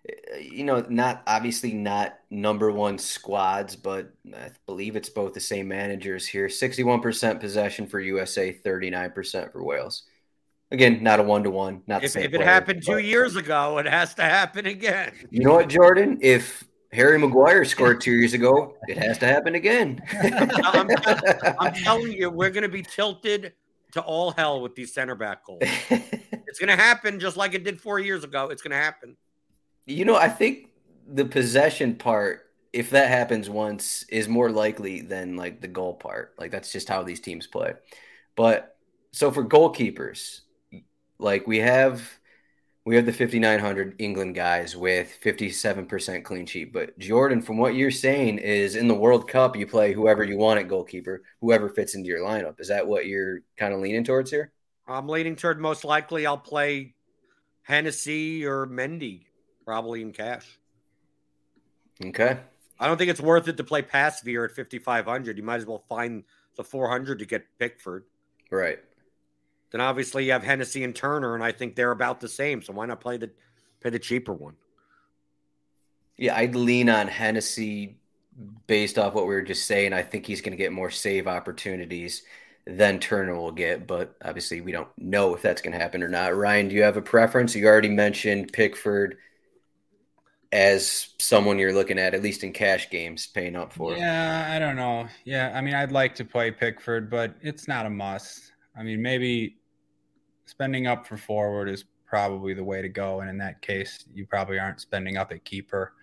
Uh, you know, not obviously not number one squads, but I believe it's both the same managers here. Sixty-one percent possession for USA, thirty-nine percent for Wales. Again, not a one to one. Not if, if it happened two years ago, it has to happen again. You know what, Jordan? If Harry Maguire scored [LAUGHS] two years ago, it has to happen again. I'm, [LAUGHS] I'm, telling you, we're going to be tilted to all hell with these center back goals. [LAUGHS] it's going to happen just like it did four years ago. It's going to happen. You know, I think the possession part if that happens once is more likely than like the goal part. Like that's just how these teams play. But so for goalkeepers, like we have we have the 5900 England guys with 57% clean sheet. But Jordan, from what you're saying, is in the World Cup you play whoever you want at goalkeeper, whoever fits into your lineup. Is that what you're kind of leaning towards here? I'm leaning toward most likely I'll play Hennessey or Mendy, probably in cash. Okay. I don't think it's worth it to play Pasveer at 5,500. You might as well find the 400 to get Pickford. Right. Then obviously you have Hennessey and Turner, and I think they're about the same. So why not play the play the cheaper one? Yeah, I'd lean on Hennessey based off what we were just saying. I think he's going to get more save opportunities than Turner will get, but obviously we don't know if that's going to happen or not. Ryan, do you have a preference? You already mentioned Pickford as someone you're looking at, at least in cash games, paying up for. Yeah, I don't know. Yeah, I mean, I'd like to play Pickford, but it's not a must. I mean, maybe spending up for forward is probably the way to go, and in that case, you probably aren't spending up at keeper.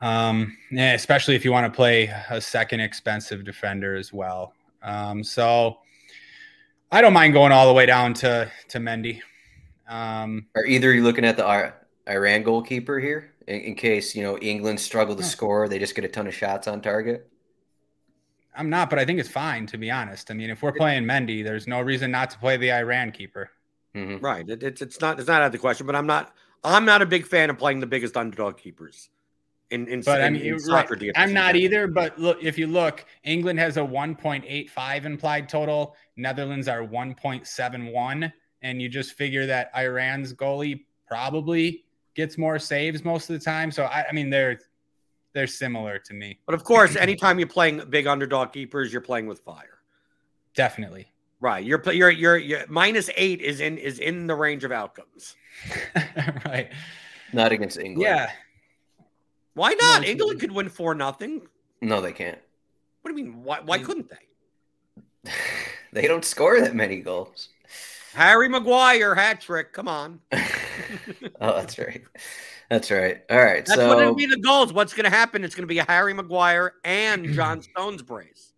Um, yeah, especially if you want to play a second expensive defender as well. Um, so I don't mind going all the way down to to Mendy. Um, Are either you looking at the Iran goalkeeper here? In, in case you know England struggle to score, they just get a ton of shots on target? I'm not, but I think it's fine to be honest. I mean, if we're playing Mendy, there's no reason not to play the Iran keeper. Mm-hmm. Right. It, it's it's not it's not out of the question. But I'm not I'm not a big fan of playing the biggest underdog keepers. In, in, but in, I mean, in soccer right. I'm not either. But look, if you look, England has a 1.85 implied total. Netherlands are 1.71, and you just figure that Iran's goalie probably gets more saves most of the time. So I, I mean, they're they're similar to me. But of course, [CLEARS THROAT] anytime you're playing big underdog keepers, you're playing with fire. Definitely. Right. You're you're you're, you're minus eight is in is in the range of outcomes. [LAUGHS] right. Not against England. Yeah. Why not? No, England could win four nothing. No, they can't. What do you mean? Why why couldn't they? [LAUGHS] they don't score that many goals. Harry Maguire hat trick. Come on. [LAUGHS] oh, that's right. That's right. All right. That's so what it'll be the goals. What's going to happen? It's going to be a Harry Maguire and [CLEARS THROAT] John Stones brace.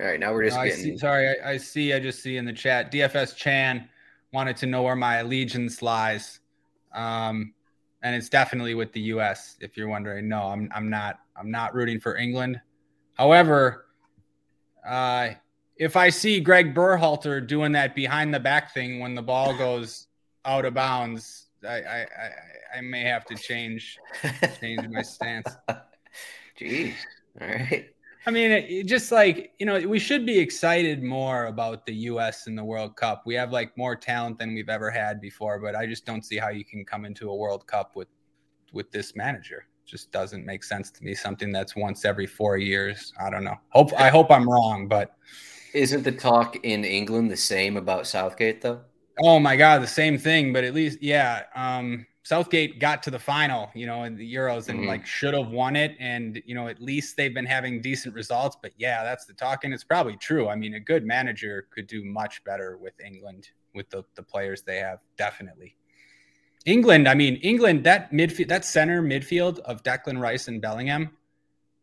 All right. Now we're just getting. See, sorry, I, I, see. I just see in the chat. DFS Chan wanted to know where my allegiance lies, um, and it's definitely with the U.S. If you're wondering, no, I'm I'm not. I'm not rooting for England. However, uh, if I see Greg Berhalter doing that behind the back thing when the ball goes out of bounds, I I, I, I may have to change change my stance. [LAUGHS] Jeez. All right. I mean, it, it just like you know, we should be excited more about the U.S. in the World Cup. We have like more talent than we've ever had before, but I just don't see how you can come into a World Cup with with this manager. just doesn't make sense to me. Something that's once every four years. I don't know. Hope I hope I'm wrong, but isn't the talk in England the same about Southgate though? Oh my God, the same thing. But at least, yeah, um, Southgate got to the final, you know, in the Euros and mm-hmm. like should have won it. And, you know, at least they've been having decent results. But yeah, that's the talk. And it's probably true. I mean, a good manager could do much better with England with the, the players they have. Definitely. England, I mean, England, that midfield, that center midfield of Declan Rice and Bellingham,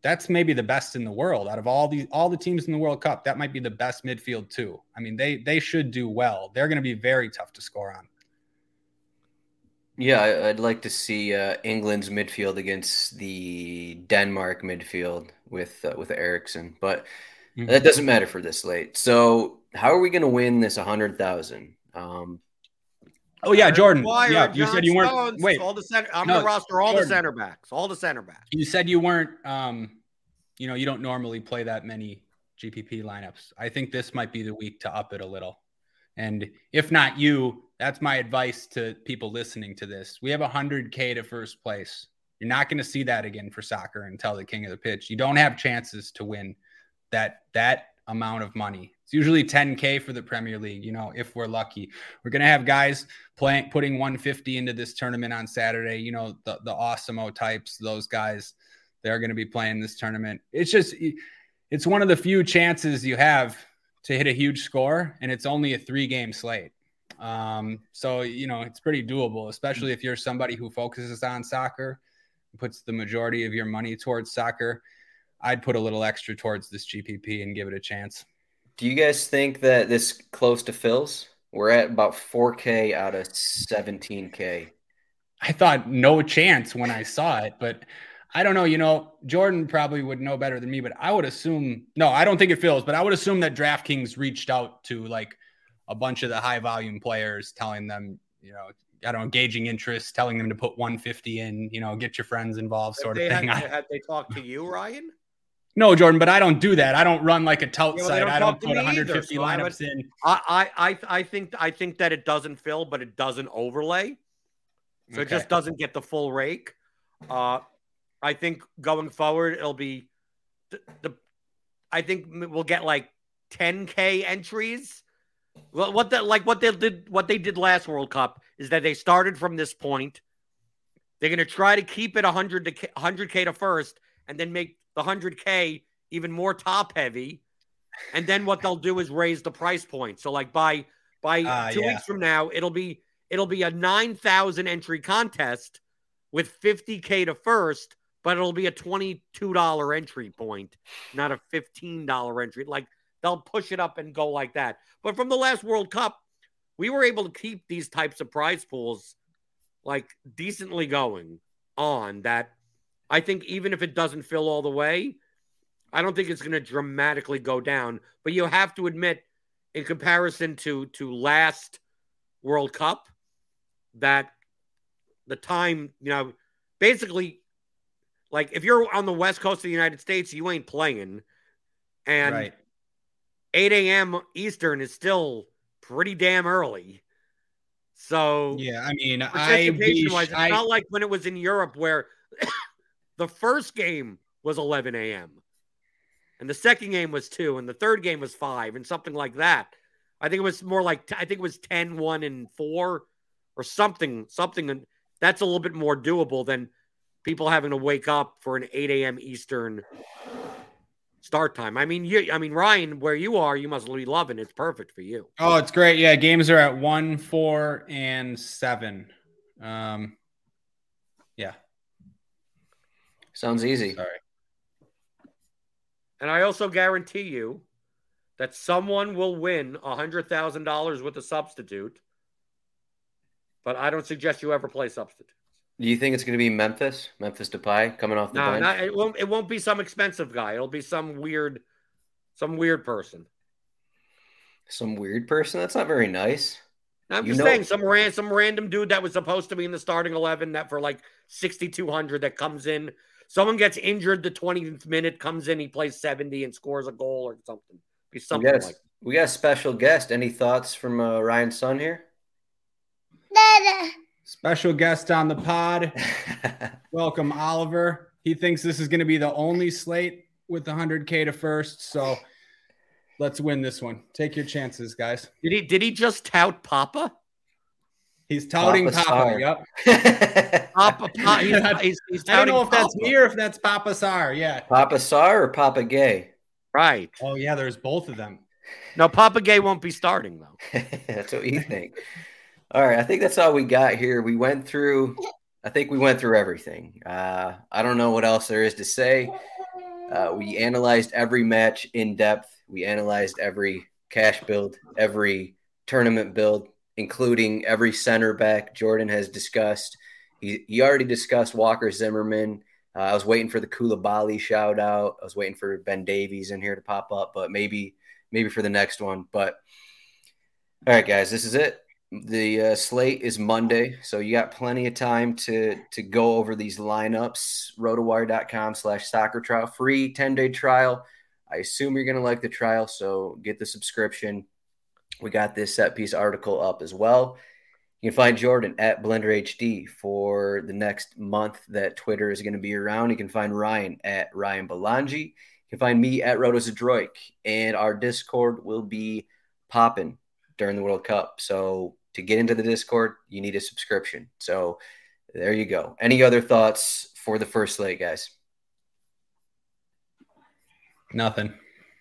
that's maybe the best in the world out of all the all the teams in the World Cup. That might be the best midfield too. I mean, they they should do well. They're going to be very tough to score on. Yeah, I'd like to see uh, England's midfield against the Denmark midfield with uh, with Eriksen, but mm-hmm. that doesn't matter for this late. So, how are we going to win this hundred thousand? Um, Oh yeah, Jordan. yeah, you said you weren't. Stones, wait, all the center. I'm no, gonna roster all Jordan. the center backs. All the center backs. You said you weren't. Um, you know, you don't normally play that many GPP lineups. I think this might be the week to up it a little. And if not you, that's my advice to people listening to this. We have 100K to first place. You're not going to see that again for soccer until the king of the pitch. You don't have chances to win that that amount of money. It's usually 10K for the Premier League, you know, if we're lucky. We're going to have guys playing putting 150 into this tournament on Saturday, you know, the the Awesemo types, those guys they're going to be playing this tournament. It's just it's one of the few chances you have to hit a huge score and it's only a 3 game slate. Um, so you know, it's pretty doable, especially if you're somebody who focuses on soccer puts the majority of your money towards soccer, I'd put a little extra towards this GPP and give it a chance. Do you guys think that this close to fills? We're at about 4K out of 17K. I thought no chance when I saw it, but I don't know. You know, Jordan probably would know better than me, but I would assume no, I don't think it fills, but I would assume that DraftKings reached out to like a bunch of the high volume players, telling them, you know, I don't know, gauging interest, telling them to put 150 in, you know, get your friends involved, sort of thing. Had, [LAUGHS] had they talked to you, Ryan? No, Jordan, but I don't do that. I don't run like a tout yeah, well, site. Don't I don't put 150 either, so lineups would, in. I, I I think I think that it doesn't fill, but it doesn't overlay. So okay. it just doesn't get the full rake. Uh, I think going forward, it'll be the, the I think we'll get like 10k entries. Well, what the like what they did what they did last World Cup is that they started from this point. They're going to try to keep it 100 to 100k to first, and then make the 100K even more top heavy. And then what they'll do is raise the price point. So like by by uh, two yeah. weeks from now, it'll be it'll be a 9,000 entry contest with 50K to first, but it'll be a $22 entry point, not a $15 entry. Like they'll push it up and go like that. But from the last World Cup, we were able to keep these types of prize pools like decently going on that I think even if it doesn't fill all the way, I don't think it's going to dramatically go down. But you have to admit, in comparison to to last World Cup, that the time, you know, basically, like if you're on the west coast of the United States, you ain't playing, and right. 8 a.m. Eastern is still pretty damn early. So yeah, I mean, I wise, it's I, not like when it was in Europe where the first game was 11 a.m. And the second game was 2 and the third game was 5 and something like that. I think it was more like I think it was 10 1 and 4 or something something that's a little bit more doable than people having to wake up for an 8 a.m. Eastern start time. I mean, you, I mean, Ryan, where you are, you must be loving. It's perfect for you. Oh, it's great. Yeah, games are at one, four, and seven. Um, yeah, Sounds easy. Sorry. And I also guarantee you that someone will win a hundred thousand dollars with a substitute. But I don't suggest you ever play substitutes. Do you think it's going to be Memphis, Memphis Depay coming off the no, bench? No, it won't. It won't be some expensive guy. It'll be some weird, some weird person. Some weird person. That's not very nice. I'm you just know, saying some ran some random dude that was supposed to be in the starting eleven that for like sixty two hundred that comes in Someone gets injured the 20th minute, comes in, he plays 70 and scores a goal or something. Be something we got, like we got a special guest. Any thoughts from uh, Ryan's son here? Special guest on the pod. [LAUGHS] Welcome, Oliver. He thinks this is going to be the only slate with 100K to first. So let's win this one. Take your chances, guys. Did he did he just tout Papa? He's touting Papa. Papa yep. [LAUGHS] Papa. Pa, he's, [LAUGHS] he's, he's I don't know if Papa. that's me or if that's Papa Sarr. Yeah. Papa Sarr or Papa Gueye? Right. Oh yeah, there's both of them. No, Papa Gueye won't be starting though. [LAUGHS] that's what you think. all right, I think that's all we got here. We went through. I think we went through everything. Uh, I don't know what else there is to say. Uh, we analyzed every match in depth. We analyzed every cash build, every tournament build including every center back Jordan has discussed. He, he already discussed Walker Zimmerman. Uh, I was waiting for the Koulibaly shout out. I was waiting for Ben Davies in here to pop up, but maybe maybe for the next one. But all right, guys, this is it. The uh, slate is Monday, so you got plenty of time to to go over these lineups. Rotowire.com slash soccer trial, free 10 day trial. I assume you're going to like the trial, so get the subscription. We got this set piece article up as well. You can find Jordan at Blender HD for the next month that Twitter is going to be around. You can find Ryan at Ryan Belangi. You can find me at RotoZdroik. And our Discord will be popping during the World Cup. So to get into the Discord, you need a subscription. So there you go. Any other thoughts for the first leg, guys? Nothing.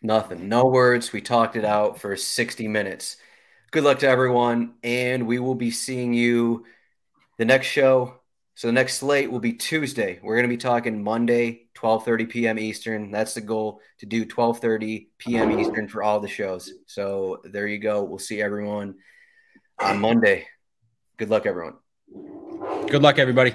Nothing. No words. We talked it out for 60 minutes. Good luck to everyone. And we will be seeing you the next show So the next slate will be Tuesday. We're going to be talking Monday, 12:30 p.m. Eastern. That's the goal to do 12:30 p.m. Eastern for all the shows. So there you go. We'll see everyone on Monday. Good luck, everyone. Good luck, everybody.